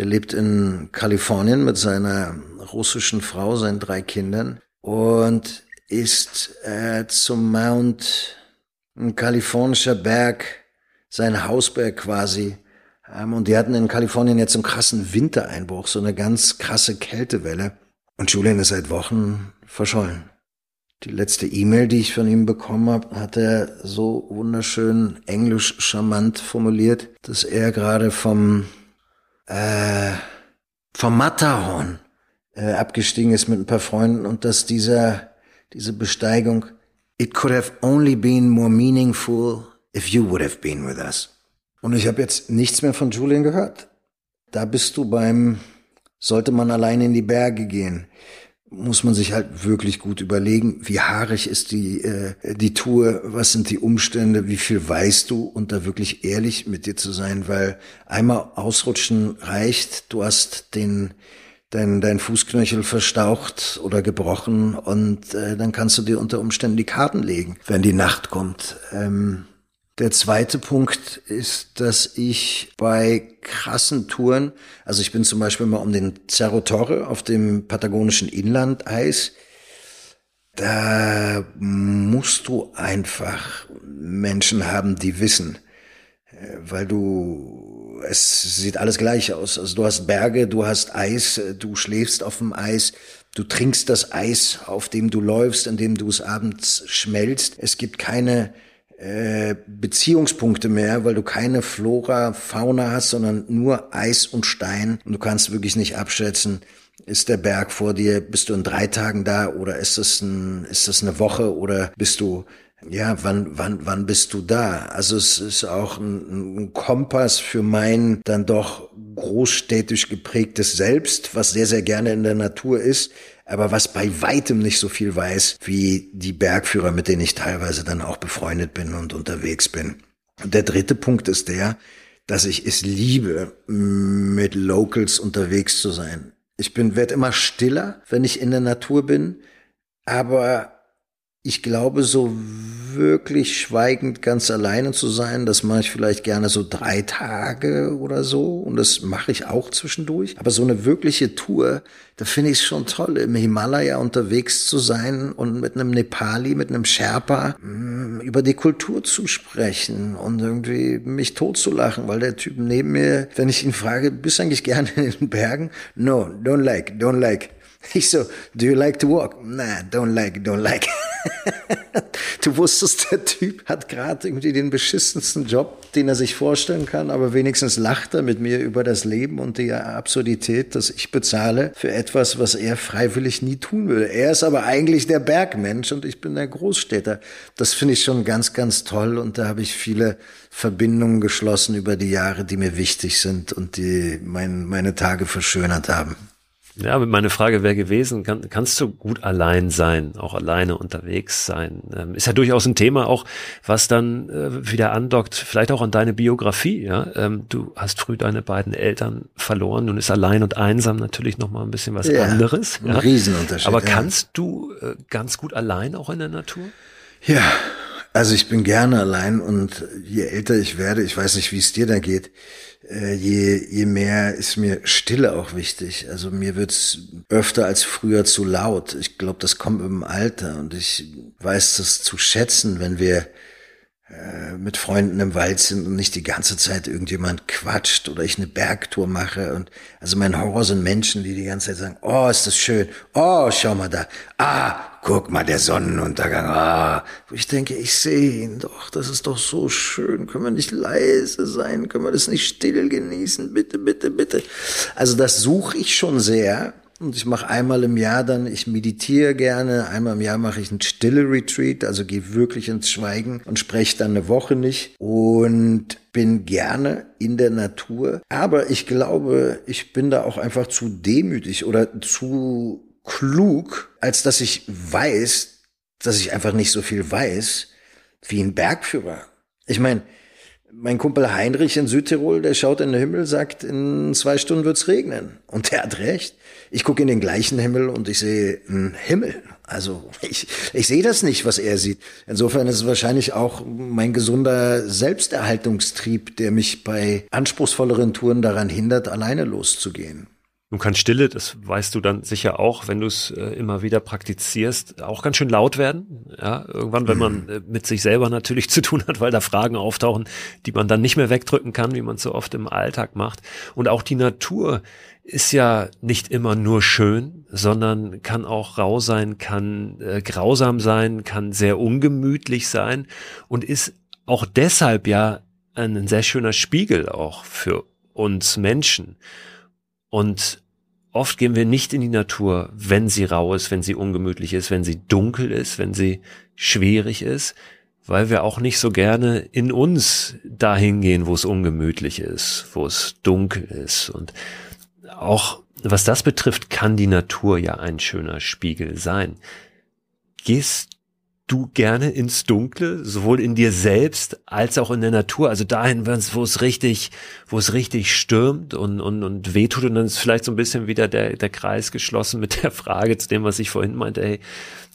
er lebt in Kalifornien mit seiner russischen Frau, seinen drei Kindern und ist äh, zum Mount, ein kalifornischer Berg, sein Hausberg quasi. Ähm, und die hatten in Kalifornien jetzt einen krassen Wintereinbruch, so eine ganz krasse Kältewelle. Und Julian ist seit Wochen verschollen. Die letzte E-Mail, die ich von ihm bekommen habe, hat er so wunderschön englisch charmant formuliert, dass er gerade vom äh, vom Matterhorn äh, abgestiegen ist mit ein paar Freunden und dass dieser, diese Besteigung, it could have only been more meaningful if you would have been with us. Und ich habe jetzt nichts mehr von Julian gehört. Da bist du beim, sollte man allein in die Berge gehen muss man sich halt wirklich gut überlegen, wie haarig ist die, äh, die Tour, was sind die Umstände, wie viel weißt du und da wirklich ehrlich mit dir zu sein, weil einmal ausrutschen reicht, du hast den, dein, dein Fußknöchel verstaucht oder gebrochen und äh, dann kannst du dir unter Umständen die Karten legen, wenn die Nacht kommt. Ähm, der zweite Punkt ist, dass ich bei krassen Touren, also ich bin zum Beispiel mal um den Cerro Torre auf dem patagonischen Inlandeis, da musst du einfach Menschen haben, die wissen, äh, weil du, es sieht alles gleich aus. Also du hast Berge, du hast Eis, du schläfst auf dem Eis, du trinkst das Eis, auf dem du läufst, in dem du es abends schmelzt. Es gibt keine äh, Beziehungspunkte mehr, weil du keine Flora, Fauna hast, sondern nur Eis und Stein und du kannst wirklich nicht abschätzen, ist der Berg vor dir, bist du in drei Tagen da oder ist das ein, ist das eine Woche oder bist du ja, wann, wann, wann bist du da? Also es ist auch ein, ein Kompass für mein dann doch großstädtisch geprägtes Selbst, was sehr, sehr gerne in der Natur ist, aber was bei weitem nicht so viel weiß wie die Bergführer, mit denen ich teilweise dann auch befreundet bin und unterwegs bin. Und der dritte Punkt ist der, dass ich es liebe, mit Locals unterwegs zu sein. Ich bin, werde immer stiller, wenn ich in der Natur bin, aber ich glaube, so wirklich schweigend ganz alleine zu sein, das mache ich vielleicht gerne so drei Tage oder so und das mache ich auch zwischendurch. Aber so eine wirkliche Tour, da finde ich es schon toll, im Himalaya unterwegs zu sein und mit einem Nepali, mit einem Sherpa mm, über die Kultur zu sprechen und irgendwie mich totzulachen, weil der Typ neben mir, wenn ich ihn frage, bist du eigentlich gerne in den Bergen? No, don't like, don't like. *laughs* Ich so, do you like to walk? Nah, don't like, don't like. *laughs* du wusstest, der Typ hat gerade irgendwie den beschissensten Job, den er sich vorstellen kann, aber wenigstens lacht er mit mir über das Leben und die Absurdität, dass ich bezahle für etwas, was er freiwillig nie tun würde. Er ist aber eigentlich der Bergmensch und ich bin der Großstädter. Das finde ich schon ganz, ganz toll und da habe ich viele Verbindungen geschlossen über die Jahre, die mir wichtig sind und die mein, meine Tage verschönert haben. Ja, meine Frage wäre gewesen, kann, kannst du gut allein sein, auch alleine unterwegs sein? Ähm, ist ja durchaus ein Thema auch, was dann äh, wieder andockt, vielleicht auch an deine Biografie. Ja? Ähm, du hast früh deine beiden Eltern verloren, nun ist allein und einsam natürlich nochmal ein bisschen was ja, anderes. Ja? Ein Riesenunterschied. Aber kannst ja. du äh, ganz gut allein auch in der Natur? Ja, also ich bin gerne allein und je älter ich werde, ich weiß nicht, wie es dir da geht, äh, je, je mehr ist mir Stille auch wichtig. Also mir wird's öfter als früher zu laut. Ich glaube, das kommt dem Alter und ich weiß das zu schätzen, wenn wir mit Freunden im Wald sind und nicht die ganze Zeit irgendjemand quatscht oder ich eine Bergtour mache. Und also mein Horror sind Menschen, die die ganze Zeit sagen, oh, ist das schön, oh, schau mal da, ah, guck mal, der Sonnenuntergang, ah, wo ich denke, ich sehe ihn doch, das ist doch so schön, können wir nicht leise sein, können wir das nicht still genießen, bitte, bitte, bitte. Also das suche ich schon sehr und ich mache einmal im Jahr dann, ich meditiere gerne, einmal im Jahr mache ich ein stille Retreat, also gehe wirklich ins Schweigen und spreche dann eine Woche nicht und bin gerne in der Natur. Aber ich glaube, ich bin da auch einfach zu demütig oder zu klug, als dass ich weiß, dass ich einfach nicht so viel weiß wie ein Bergführer. Ich meine, mein Kumpel Heinrich in Südtirol, der schaut in den Himmel, sagt, in zwei Stunden wird's regnen. Und der hat recht. Ich gucke in den gleichen Himmel und ich sehe einen Himmel. Also ich, ich sehe das nicht, was er sieht. Insofern ist es wahrscheinlich auch mein gesunder Selbsterhaltungstrieb, der mich bei anspruchsvolleren Touren daran hindert, alleine loszugehen. Nun kann Stille, das weißt du dann sicher auch, wenn du es äh, immer wieder praktizierst, auch ganz schön laut werden. Ja, irgendwann, wenn man äh, mit sich selber natürlich zu tun hat, weil da Fragen auftauchen, die man dann nicht mehr wegdrücken kann, wie man es so oft im Alltag macht. Und auch die Natur ist ja nicht immer nur schön, sondern kann auch rau sein, kann äh, grausam sein, kann sehr ungemütlich sein und ist auch deshalb ja ein sehr schöner Spiegel auch für uns Menschen. Und oft gehen wir nicht in die Natur, wenn sie rau ist, wenn sie ungemütlich ist, wenn sie dunkel ist, wenn sie schwierig ist, weil wir auch nicht so gerne in uns dahin gehen, wo es ungemütlich ist, wo es dunkel ist. Und auch was das betrifft, kann die Natur ja ein schöner Spiegel sein. Gehst du gerne ins Dunkle, sowohl in dir selbst als auch in der Natur, also dahin, wo es richtig, wo es richtig stürmt und, und, und wehtut und dann ist vielleicht so ein bisschen wieder der, der Kreis geschlossen mit der Frage zu dem, was ich vorhin meinte, ey,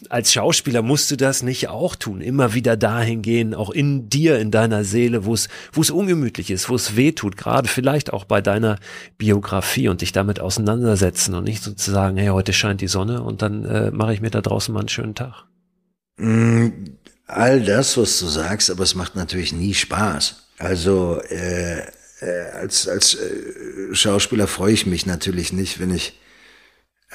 als Schauspieler musst du das nicht auch tun, immer wieder dahin gehen, auch in dir, in deiner Seele, wo es, wo es ungemütlich ist, wo es wehtut, gerade vielleicht auch bei deiner Biografie und dich damit auseinandersetzen und nicht sozusagen, hey, heute scheint die Sonne und dann äh, mache ich mir da draußen mal einen schönen Tag. Mm, all das, was du sagst, aber es macht natürlich nie Spaß. Also äh, äh, als, als äh, Schauspieler freue ich mich natürlich nicht, wenn ich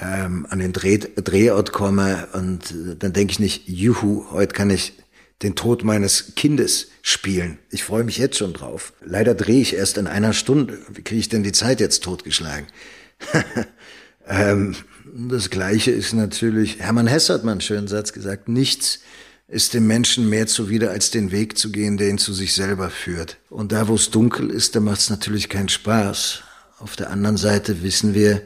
ähm, an den Dreh, Drehort komme und äh, dann denke ich nicht, juhu, heute kann ich den Tod meines Kindes spielen. Ich freue mich jetzt schon drauf. Leider drehe ich erst in einer Stunde. Wie kriege ich denn die Zeit jetzt totgeschlagen? *laughs* ähm, das Gleiche ist natürlich, Hermann Hesse hat mal einen schönen Satz gesagt, nichts ist dem Menschen mehr zuwider, als den Weg zu gehen, der ihn zu sich selber führt. Und da, wo es dunkel ist, da macht es natürlich keinen Spaß. Auf der anderen Seite wissen wir,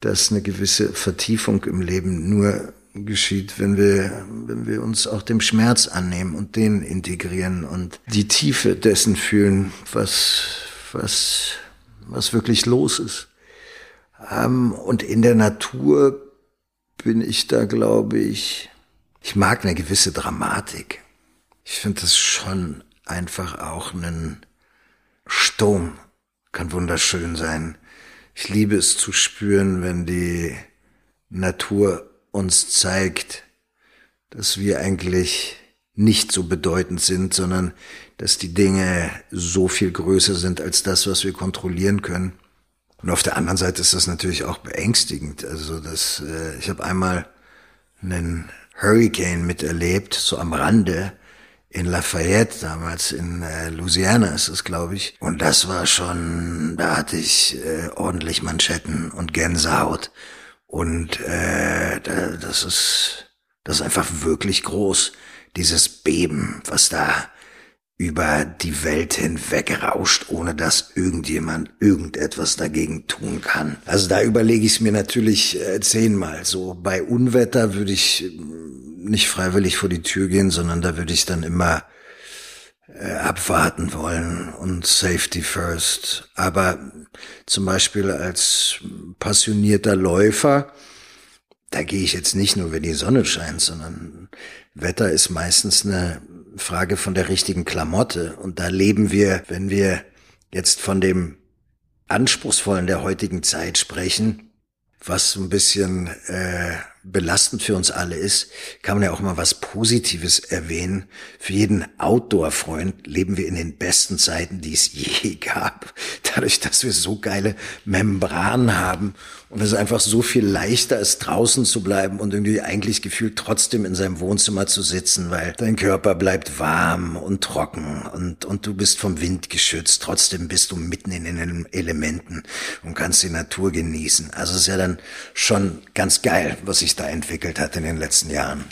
dass eine gewisse Vertiefung im Leben nur geschieht, wenn wir, wenn wir uns auch dem Schmerz annehmen und den integrieren und die Tiefe dessen fühlen, was, was, was wirklich los ist. Ähm, und in der Natur bin ich da, glaube ich, ich mag eine gewisse Dramatik. Ich finde das schon einfach auch einen Sturm kann wunderschön sein. Ich liebe es zu spüren, wenn die Natur uns zeigt, dass wir eigentlich nicht so bedeutend sind, sondern dass die Dinge so viel größer sind als das, was wir kontrollieren können. Und auf der anderen Seite ist das natürlich auch beängstigend. Also das, äh, ich habe einmal einen Hurricane miterlebt, so am Rande in Lafayette, damals in äh, Louisiana ist es, glaube ich. Und das war schon, da hatte ich äh, ordentlich Manschetten und Gänsehaut. Und äh, das ist, das ist einfach wirklich groß, dieses Beben, was da über die Welt hinweg rauscht, ohne dass irgendjemand irgendetwas dagegen tun kann. Also da überlege ich es mir natürlich äh, zehnmal. So bei Unwetter würde ich äh, nicht freiwillig vor die Tür gehen, sondern da würde ich dann immer äh, abwarten wollen und Safety first. Aber zum Beispiel als passionierter Läufer, da gehe ich jetzt nicht nur, wenn die Sonne scheint, sondern Wetter ist meistens eine Frage von der richtigen Klamotte. Und da leben wir, wenn wir jetzt von dem Anspruchsvollen der heutigen Zeit sprechen, was so ein bisschen äh, belastend für uns alle ist, kann man ja auch mal was Positives erwähnen. Für jeden Outdoor-Freund leben wir in den besten Zeiten, die es *laughs* je gab. Dadurch, dass wir so geile Membranen haben und es einfach so viel leichter ist, draußen zu bleiben und irgendwie eigentlich gefühlt trotzdem in seinem Wohnzimmer zu sitzen, weil dein Körper bleibt warm und trocken und, und du bist vom Wind geschützt. Trotzdem bist du mitten in den Elementen und kannst die Natur genießen. Also es ist ja dann schon ganz geil, was ich sich da entwickelt hat in den letzten Jahren.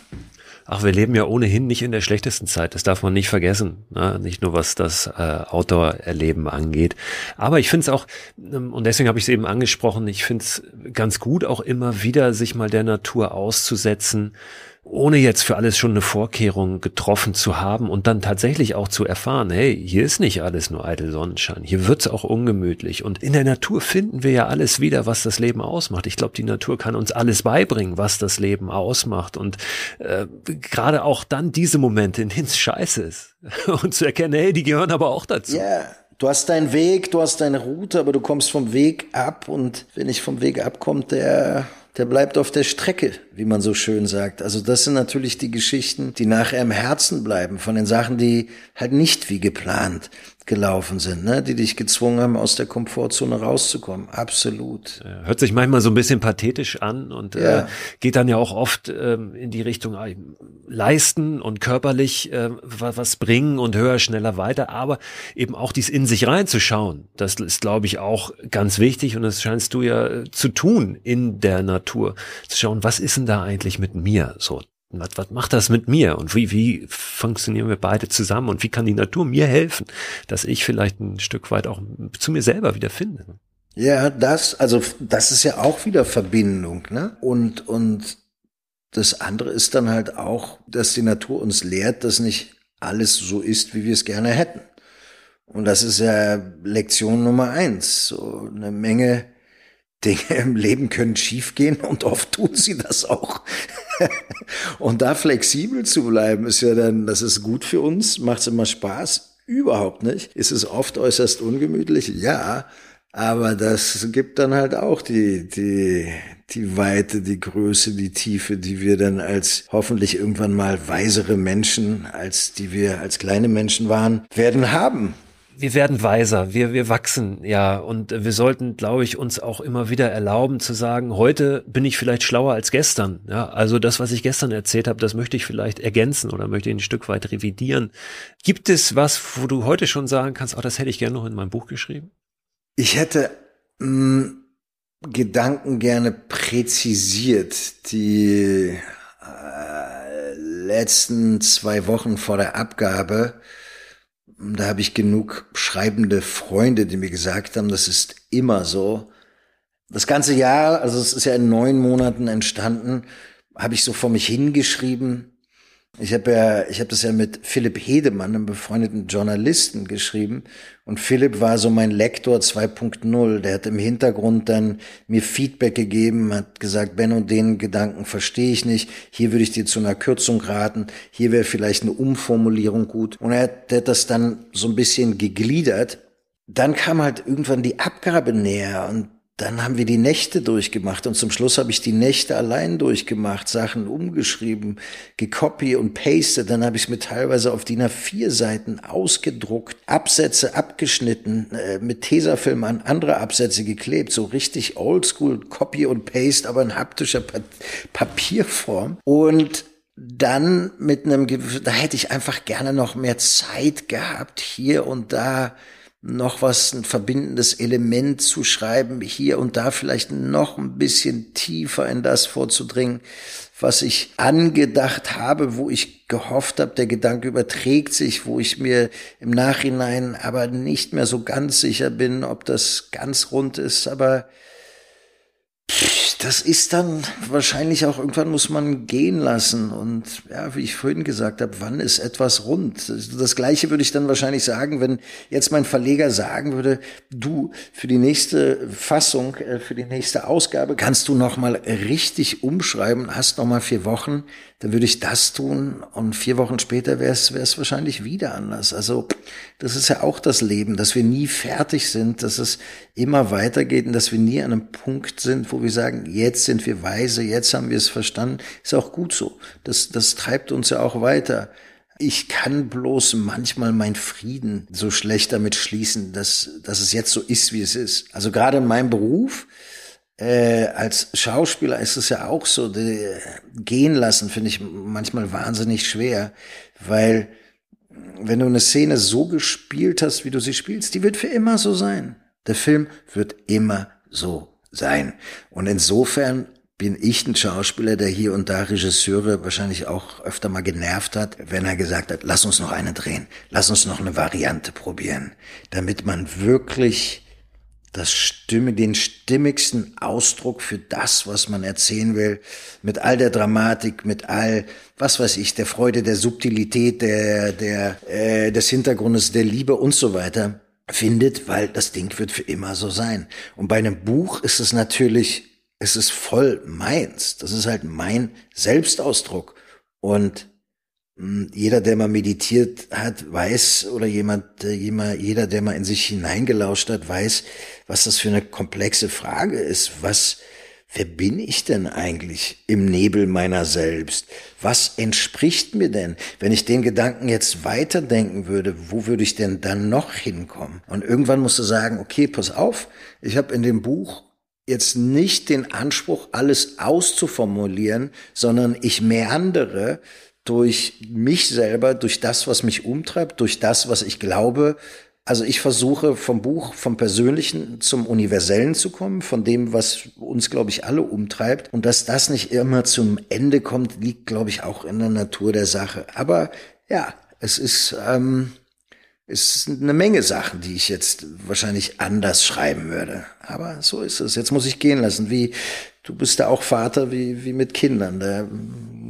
Ach, wir leben ja ohnehin nicht in der schlechtesten Zeit. Das darf man nicht vergessen. Ne? Nicht nur was das äh, Outdoor-Erleben angeht. Aber ich finde es auch, ähm, und deswegen habe ich es eben angesprochen, ich finde es ganz gut, auch immer wieder sich mal der Natur auszusetzen ohne jetzt für alles schon eine Vorkehrung getroffen zu haben und dann tatsächlich auch zu erfahren, hey, hier ist nicht alles nur eitel Sonnenschein, hier wird's auch ungemütlich. Und in der Natur finden wir ja alles wieder, was das Leben ausmacht. Ich glaube, die Natur kann uns alles beibringen, was das Leben ausmacht. Und äh, gerade auch dann diese Momente, in denen es scheiße ist. *laughs* und zu erkennen, hey, die gehören aber auch dazu. Ja. Yeah. Du hast deinen Weg, du hast deine Route, aber du kommst vom Weg ab und wenn ich vom Weg abkommt, der der bleibt auf der Strecke, wie man so schön sagt. Also das sind natürlich die Geschichten, die nachher im Herzen bleiben, von den Sachen, die halt nicht wie geplant gelaufen sind, ne? die dich gezwungen haben, aus der Komfortzone rauszukommen. Absolut. Hört sich manchmal so ein bisschen pathetisch an und äh, ja. äh, geht dann ja auch oft ähm, in die Richtung äh, leisten und körperlich äh, was bringen und höher, schneller, weiter, aber eben auch dies in sich reinzuschauen. Das ist, glaube ich, auch ganz wichtig und das scheinst du ja äh, zu tun in der Natur. Zu schauen, was ist denn da eigentlich mit mir so? Was, was macht das mit mir und wie, wie funktionieren wir beide zusammen und wie kann die Natur mir helfen, dass ich vielleicht ein Stück weit auch zu mir selber wieder finde. Ja, das, also das ist ja auch wieder Verbindung, ne? Und, und das andere ist dann halt auch, dass die Natur uns lehrt, dass nicht alles so ist, wie wir es gerne hätten. Und das ist ja Lektion Nummer eins. So eine Menge Dinge im Leben können schiefgehen und oft tun sie das auch. *laughs* und da flexibel zu bleiben, ist ja dann, das ist gut für uns, macht es immer Spaß. Überhaupt nicht. Ist es oft äußerst ungemütlich? Ja. Aber das gibt dann halt auch die, die, die Weite, die Größe, die Tiefe, die wir dann als hoffentlich irgendwann mal weisere Menschen, als die wir als kleine Menschen waren, werden haben wir werden weiser, wir, wir wachsen, ja. Und wir sollten, glaube ich, uns auch immer wieder erlauben zu sagen, heute bin ich vielleicht schlauer als gestern. Ja, also das, was ich gestern erzählt habe, das möchte ich vielleicht ergänzen oder möchte ich ein Stück weit revidieren. Gibt es was, wo du heute schon sagen kannst, oh, das hätte ich gerne noch in mein Buch geschrieben? Ich hätte mh, mm, Gedanken gerne präzisiert, die äh, letzten zwei Wochen vor der Abgabe da habe ich genug schreibende Freunde, die mir gesagt haben, das ist immer so. Das ganze Jahr, also es ist ja in neun Monaten entstanden, habe ich so vor mich hingeschrieben, ich habe ja, ich habe das ja mit Philipp Hedemann, einem befreundeten Journalisten, geschrieben. Und Philipp war so mein Lektor 2.0. Der hat im Hintergrund dann mir Feedback gegeben, hat gesagt, Ben und den Gedanken verstehe ich nicht. Hier würde ich dir zu einer Kürzung raten. Hier wäre vielleicht eine Umformulierung gut. Und er hat, der hat das dann so ein bisschen gegliedert. Dann kam halt irgendwann die Abgabe näher und dann haben wir die Nächte durchgemacht und zum Schluss habe ich die Nächte allein durchgemacht, Sachen umgeschrieben, gecopy und paste. Dann habe ich es mir teilweise auf DIN A4 Seiten ausgedruckt, Absätze abgeschnitten, äh, mit Tesafilm an andere Absätze geklebt, so richtig oldschool Copy und Paste, aber in haptischer pa Papierform. Und dann mit einem, da hätte ich einfach gerne noch mehr Zeit gehabt, hier und da noch was, ein verbindendes Element zu schreiben, hier und da vielleicht noch ein bisschen tiefer in das vorzudringen, was ich angedacht habe, wo ich gehofft habe, der Gedanke überträgt sich, wo ich mir im Nachhinein aber nicht mehr so ganz sicher bin, ob das ganz rund ist, aber das ist dann wahrscheinlich auch irgendwann muss man gehen lassen. Und ja, wie ich vorhin gesagt habe, wann ist etwas rund? Das gleiche würde ich dann wahrscheinlich sagen, wenn jetzt mein Verleger sagen würde, du, für die nächste Fassung, äh, für die nächste Ausgabe kannst du nochmal richtig umschreiben, hast nochmal vier Wochen, dann würde ich das tun und vier Wochen später wäre es wahrscheinlich wieder anders. Also das ist ja auch das Leben, dass wir nie fertig sind, dass es immer weitergeht und dass wir nie an einem Punkt sind, wo wir sagen, jetzt sind wir weise, jetzt haben wir es verstanden. Ist auch gut so. Das, das treibt uns ja auch weiter. Ich kann bloß manchmal mein Frieden so schlecht damit schließen, dass, dass es jetzt so ist, wie es ist. Also gerade in meinem Beruf, äh, als Schauspieler ist es ja auch so, die, gehen lassen finde ich manchmal wahnsinnig schwer, weil wenn du eine Szene so gespielt hast, wie du sie spielst, die wird für immer so sein. Der Film wird immer so sein. Und insofern bin ich ein Schauspieler, der hier und da Regisseure wahrscheinlich auch öfter mal genervt hat, wenn er gesagt hat, lass uns noch eine drehen, lass uns noch eine Variante probieren, damit man wirklich das Stimme, den stimmigsten Ausdruck für das, was man erzählen will, mit all der Dramatik, mit all, was weiß ich, der Freude, der Subtilität, der, der, äh, des Hintergrundes, der Liebe und so weiter findet, weil das Ding wird für immer so sein. Und bei einem Buch ist es natürlich, es ist voll meins. Das ist halt mein Selbstausdruck. Und hm, jeder, der mal meditiert hat, weiß, oder jemand, jeder, der mal in sich hineingelauscht hat, weiß, was das für eine komplexe Frage ist. Was, wer bin ich denn eigentlich im Nebel meiner selbst? Was entspricht mir denn? Wenn ich den Gedanken jetzt weiterdenken würde, wo würde ich denn dann noch hinkommen? Und irgendwann musst du sagen, okay, pass auf, ich habe in dem Buch jetzt nicht den Anspruch, alles auszuformulieren, sondern ich meandere durch mich selber, durch das, was mich umtreibt, durch das, was ich glaube. Also ich versuche vom Buch, vom Persönlichen zum Universellen zu kommen, von dem, was uns, glaube ich, alle umtreibt. Und dass das nicht immer zum Ende kommt, liegt, glaube ich, auch in der Natur der Sache. Aber ja, es ist, ähm, es ist eine Menge Sachen, die ich jetzt wahrscheinlich anders schreiben würde. Aber so ist es. Jetzt muss ich gehen lassen. Wie, du bist da auch Vater wie, wie mit Kindern. Da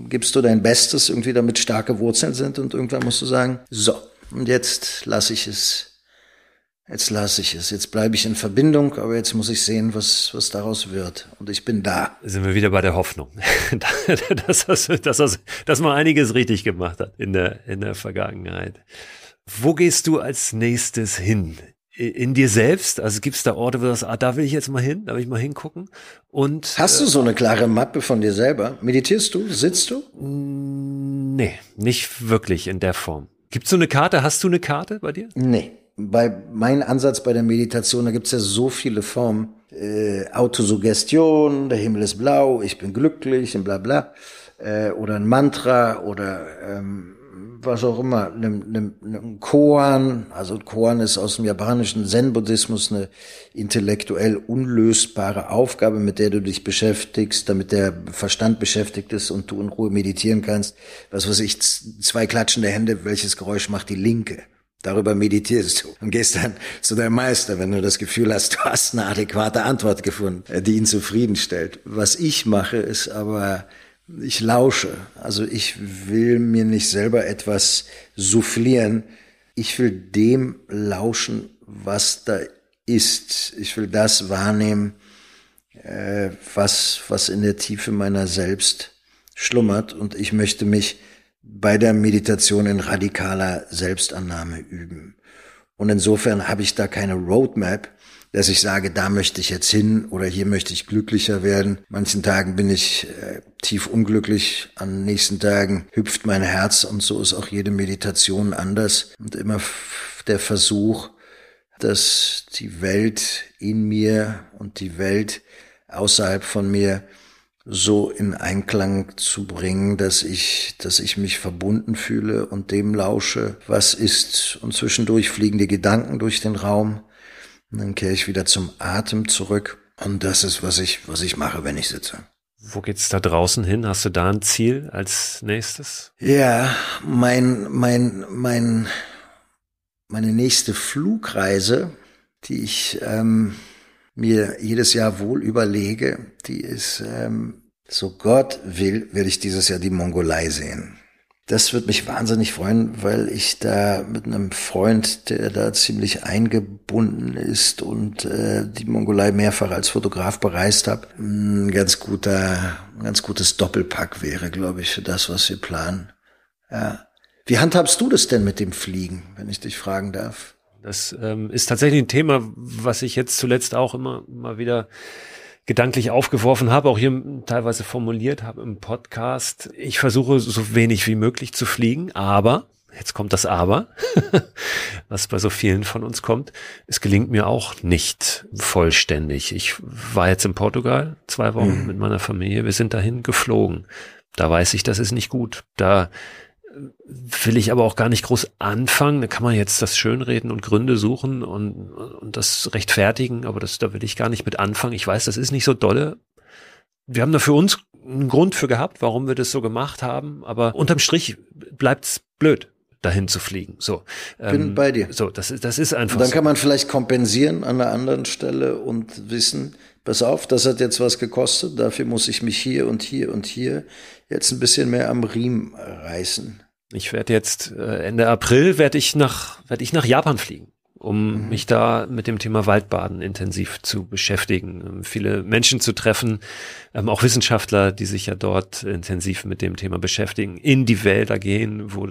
gibst du dein Bestes, irgendwie damit starke Wurzeln sind und irgendwann musst du sagen, so, und jetzt lasse ich es. Jetzt lasse ich es. Jetzt bleibe ich in Verbindung, aber jetzt muss ich sehen, was, was daraus wird. Und ich bin da. Sind wir wieder bei der Hoffnung, *laughs* dass, dass, dass, dass man einiges richtig gemacht hat in der, in der Vergangenheit. Wo gehst du als nächstes hin? in dir selbst? Also gibt es da Orte, wo du sagst, ah, da will ich jetzt mal hin, da will ich mal hingucken. Und hast du so eine klare Mappe von dir selber? Meditierst du? Sitzt du? Nee, nicht wirklich in der Form. Gibt es so eine Karte? Hast du eine Karte bei dir? Nee. Bei mein Ansatz bei der Meditation, da gibt es ja so viele Formen. Äh, Autosuggestion, der Himmel ist blau, ich bin glücklich und bla bla. Äh, oder ein Mantra oder ähm, was auch immer, einem, einem, einem Koan, also Koan ist aus dem japanischen Zen-Buddhismus eine intellektuell unlösbare Aufgabe, mit der du dich beschäftigst, damit der Verstand beschäftigt ist und du in Ruhe meditieren kannst. Was weiß ich, zwei klatschende Hände, welches Geräusch macht die linke? Darüber meditierst du und gehst dann zu deinem Meister, wenn du das Gefühl hast, du hast eine adäquate Antwort gefunden, die ihn zufriedenstellt. Was ich mache, ist aber ich lausche. Also ich will mir nicht selber etwas soufflieren. Ich will dem lauschen, was da ist. Ich will das wahrnehmen, äh, was, was in der Tiefe meiner selbst schlummert. Und ich möchte mich bei der Meditation in radikaler Selbstannahme üben. Und insofern habe ich da keine Roadmap, dass ich sage, da möchte ich jetzt hin oder hier möchte ich glücklicher werden. Manchen Tagen bin ich äh, tief unglücklich, an nächsten Tagen hüpft mein Herz und so ist auch jede Meditation anders und immer der Versuch, dass die Welt in mir und die Welt außerhalb von mir so in Einklang zu bringen, dass ich, dass ich mich verbunden fühle und dem lausche, was ist. Und zwischendurch fliegen die Gedanken durch den Raum. Und dann kehre ich wieder zum Atem zurück. Und das ist, was ich, was ich mache, wenn ich sitze. Wo geht's da draußen hin? Hast du da ein Ziel als nächstes? Ja, mein, mein, mein, meine nächste Flugreise, die ich ähm, mir jedes Jahr wohl überlege, die ist, ähm, so Gott will, werde ich dieses Jahr die Mongolei sehen. Das wird mich wahnsinnig freuen, weil ich da mit einem Freund, der da ziemlich eingebunden ist und äh, die Mongolei mehrfach als Fotograf bereist habe, ein ganz guter, ein ganz gutes Doppelpack wäre, glaube ich, für das, was wir planen. Ja. Wie handhabst du das denn mit dem Fliegen, wenn ich dich fragen darf? Das ähm, ist tatsächlich ein Thema, was ich jetzt zuletzt auch immer mal wieder gedanklich aufgeworfen habe, auch hier teilweise formuliert habe im Podcast. Ich versuche so wenig wie möglich zu fliegen, aber jetzt kommt das Aber, *laughs* was bei so vielen von uns kommt. Es gelingt mir auch nicht vollständig. Ich war jetzt in Portugal zwei Wochen mhm. mit meiner Familie. Wir sind dahin geflogen. Da weiß ich, das ist nicht gut. Da will ich aber auch gar nicht groß anfangen. Da kann man jetzt das Schönreden und Gründe suchen und, und das rechtfertigen, aber das, da will ich gar nicht mit anfangen. Ich weiß, das ist nicht so dolle. Wir haben da für uns einen Grund für gehabt, warum wir das so gemacht haben, aber unterm Strich bleibt's blöd dahin zu fliegen. So, bin ähm, bei dir. So, das ist das ist einfach. Und dann so. kann man vielleicht kompensieren an einer anderen Stelle und wissen, pass auf, das hat jetzt was gekostet. Dafür muss ich mich hier und hier und hier jetzt ein bisschen mehr am Riemen reißen. Ich werde jetzt äh, Ende April werde ich nach werde ich nach Japan fliegen, um mhm. mich da mit dem Thema Waldbaden intensiv zu beschäftigen, um viele Menschen zu treffen, ähm, auch Wissenschaftler, die sich ja dort intensiv mit dem Thema beschäftigen, in die Wälder gehen, wo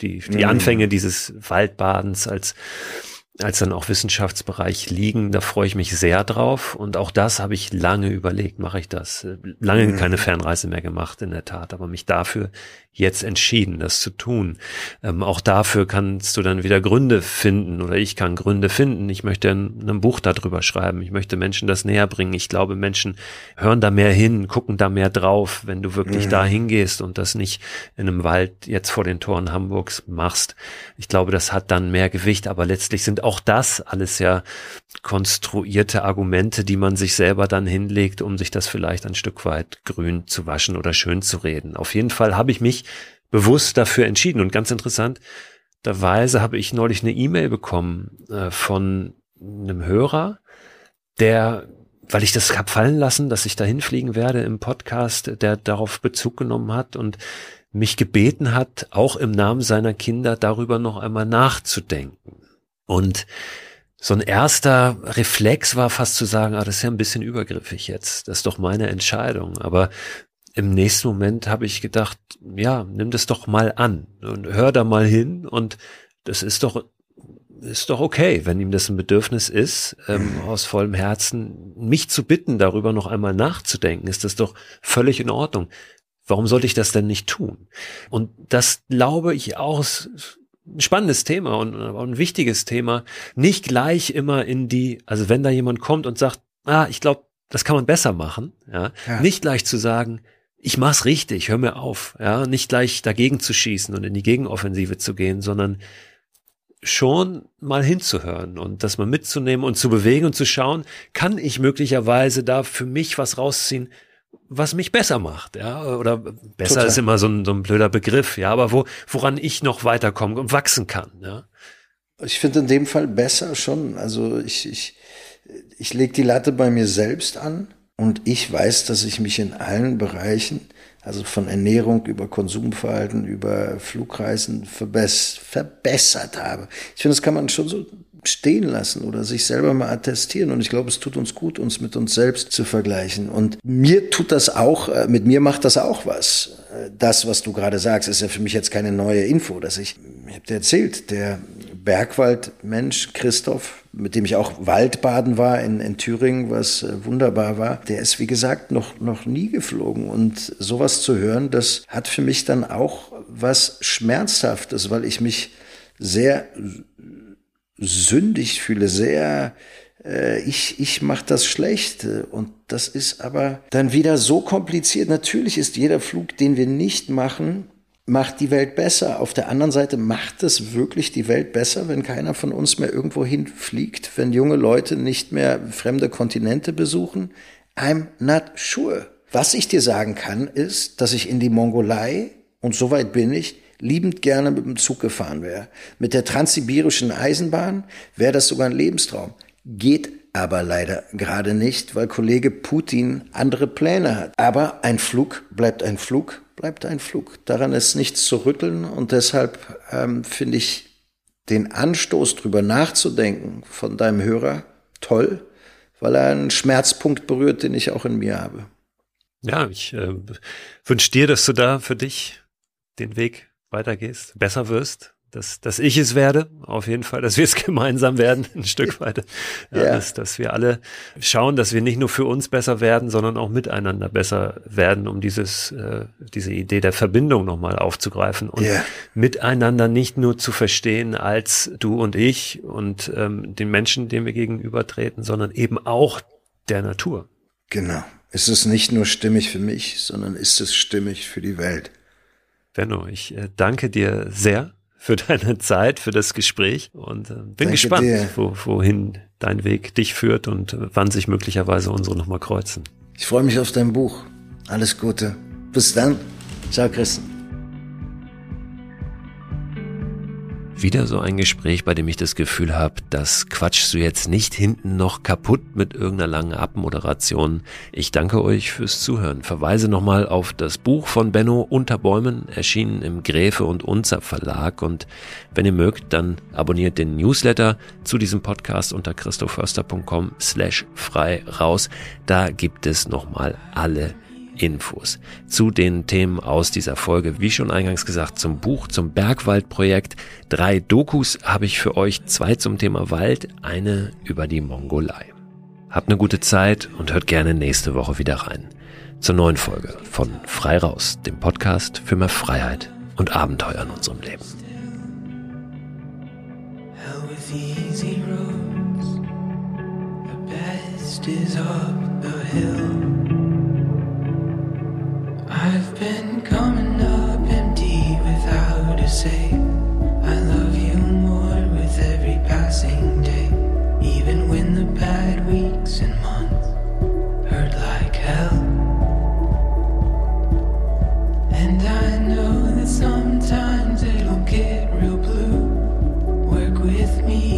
die die mhm. Anfänge dieses Waldbadens als als dann auch Wissenschaftsbereich liegen. Da freue ich mich sehr drauf. Und auch das habe ich lange überlegt, mache ich das. Lange mhm. keine Fernreise mehr gemacht, in der Tat, aber mich dafür jetzt entschieden, das zu tun. Ähm, auch dafür kannst du dann wieder Gründe finden oder ich kann Gründe finden. Ich möchte ein, ein Buch darüber schreiben. Ich möchte Menschen das näher bringen. Ich glaube, Menschen hören da mehr hin, gucken da mehr drauf, wenn du wirklich mhm. da hingehst und das nicht in einem Wald jetzt vor den Toren Hamburgs machst. Ich glaube, das hat dann mehr Gewicht, aber letztlich sind auch das alles ja konstruierte Argumente, die man sich selber dann hinlegt, um sich das vielleicht ein Stück weit grün zu waschen oder schön zu reden. Auf jeden Fall habe ich mich bewusst dafür entschieden. Und ganz interessant, derweise habe ich neulich eine E-Mail bekommen äh, von einem Hörer, der, weil ich das hab fallen lassen, dass ich dahin fliegen werde im Podcast, der darauf Bezug genommen hat und mich gebeten hat, auch im Namen seiner Kinder darüber noch einmal nachzudenken. Und so ein erster Reflex war fast zu sagen, ah, das ist ja ein bisschen übergriffig jetzt. Das ist doch meine Entscheidung. Aber im nächsten Moment habe ich gedacht, ja, nimm das doch mal an und hör da mal hin und das ist doch ist doch okay, wenn ihm das ein Bedürfnis ist, ähm, mhm. aus vollem Herzen mich zu bitten, darüber noch einmal nachzudenken, ist das doch völlig in Ordnung. Warum sollte ich das denn nicht tun? Und das glaube ich auch ein spannendes Thema und, und ein wichtiges Thema. Nicht gleich immer in die, also wenn da jemand kommt und sagt, ah, ich glaube, das kann man besser machen, ja, ja. nicht gleich zu sagen, ich mach's richtig, hör mir auf, ja, nicht gleich dagegen zu schießen und in die Gegenoffensive zu gehen, sondern schon mal hinzuhören und das mal mitzunehmen und zu bewegen und zu schauen, kann ich möglicherweise da für mich was rausziehen, was mich besser macht, ja, oder besser Total. ist immer so ein, so ein blöder Begriff, ja, aber wo, woran ich noch weiterkommen und wachsen kann, ja. Ich finde in dem Fall besser schon, also ich, ich, ich lege die Latte bei mir selbst an und ich weiß, dass ich mich in allen Bereichen, also von Ernährung über Konsumverhalten, über Flugreisen verbess verbessert habe. Ich finde, das kann man schon so stehen lassen oder sich selber mal attestieren. Und ich glaube, es tut uns gut, uns mit uns selbst zu vergleichen. Und mir tut das auch, äh, mit mir macht das auch was. Äh, das, was du gerade sagst, ist ja für mich jetzt keine neue Info, dass ich, ich habe dir erzählt, der Bergwaldmensch Christoph, mit dem ich auch Waldbaden war in, in Thüringen, was äh, wunderbar war, der ist wie gesagt noch, noch nie geflogen. Und sowas zu hören, das hat für mich dann auch was Schmerzhaftes, weil ich mich sehr sündig fühle, sehr äh, ich, ich mache das schlecht. Und das ist aber dann wieder so kompliziert. Natürlich ist jeder Flug, den wir nicht machen, macht die Welt besser. Auf der anderen Seite macht es wirklich die Welt besser, wenn keiner von uns mehr irgendwo hinfliegt, wenn junge Leute nicht mehr fremde Kontinente besuchen. I'm not sure. Was ich dir sagen kann, ist, dass ich in die Mongolei, und soweit bin ich, liebend gerne mit dem Zug gefahren wäre. Mit der transsibirischen Eisenbahn wäre das sogar ein Lebenstraum. Geht aber leider gerade nicht, weil Kollege Putin andere Pläne hat. Aber ein Flug bleibt ein Flug, bleibt ein Flug. Daran ist nichts zu rütteln und deshalb ähm, finde ich den Anstoß drüber nachzudenken von deinem Hörer toll, weil er einen Schmerzpunkt berührt, den ich auch in mir habe. Ja, ich äh, wünsche dir, dass du da für dich den Weg weitergehst, besser wirst, dass, dass ich es werde, auf jeden Fall, dass wir es *laughs* gemeinsam werden, ein Stück weit. Ja, ja. Dass, dass wir alle schauen, dass wir nicht nur für uns besser werden, sondern auch miteinander besser werden, um dieses, äh, diese Idee der Verbindung nochmal aufzugreifen und ja. miteinander nicht nur zu verstehen als du und ich und ähm, den Menschen, denen wir gegenübertreten, sondern eben auch der Natur. Genau. Es ist nicht nur stimmig für mich, sondern ist es stimmig für die Welt. Benno, ich äh, danke dir sehr für deine Zeit, für das Gespräch und äh, bin danke gespannt, wo, wohin dein Weg dich führt und äh, wann sich möglicherweise unsere nochmal kreuzen. Ich freue mich auf dein Buch. Alles Gute. Bis dann. Ciao, Christen. Wieder so ein Gespräch, bei dem ich das Gefühl habe, das quatschst du jetzt nicht hinten noch kaputt mit irgendeiner langen Abmoderation. Ich danke euch fürs Zuhören. Verweise nochmal auf das Buch von Benno Unter Bäumen, erschienen im Gräfe und Unzer Verlag. Und wenn ihr mögt, dann abonniert den Newsletter zu diesem Podcast unter christoförster.com slash frei raus. Da gibt es nochmal alle Infos zu den Themen aus dieser Folge. Wie schon eingangs gesagt, zum Buch, zum Bergwaldprojekt. Drei Dokus habe ich für euch. Zwei zum Thema Wald, eine über die Mongolei. Habt eine gute Zeit und hört gerne nächste Woche wieder rein. Zur neuen Folge von Frei Raus, dem Podcast für mehr Freiheit und Abenteuer in unserem Leben. is up the hill. Been coming up empty without I've been coming up empty without a say. I love you more with every passing day. Even when the bad weeks and months hurt like hell. And I know that sometimes it'll get real blue. Work with me.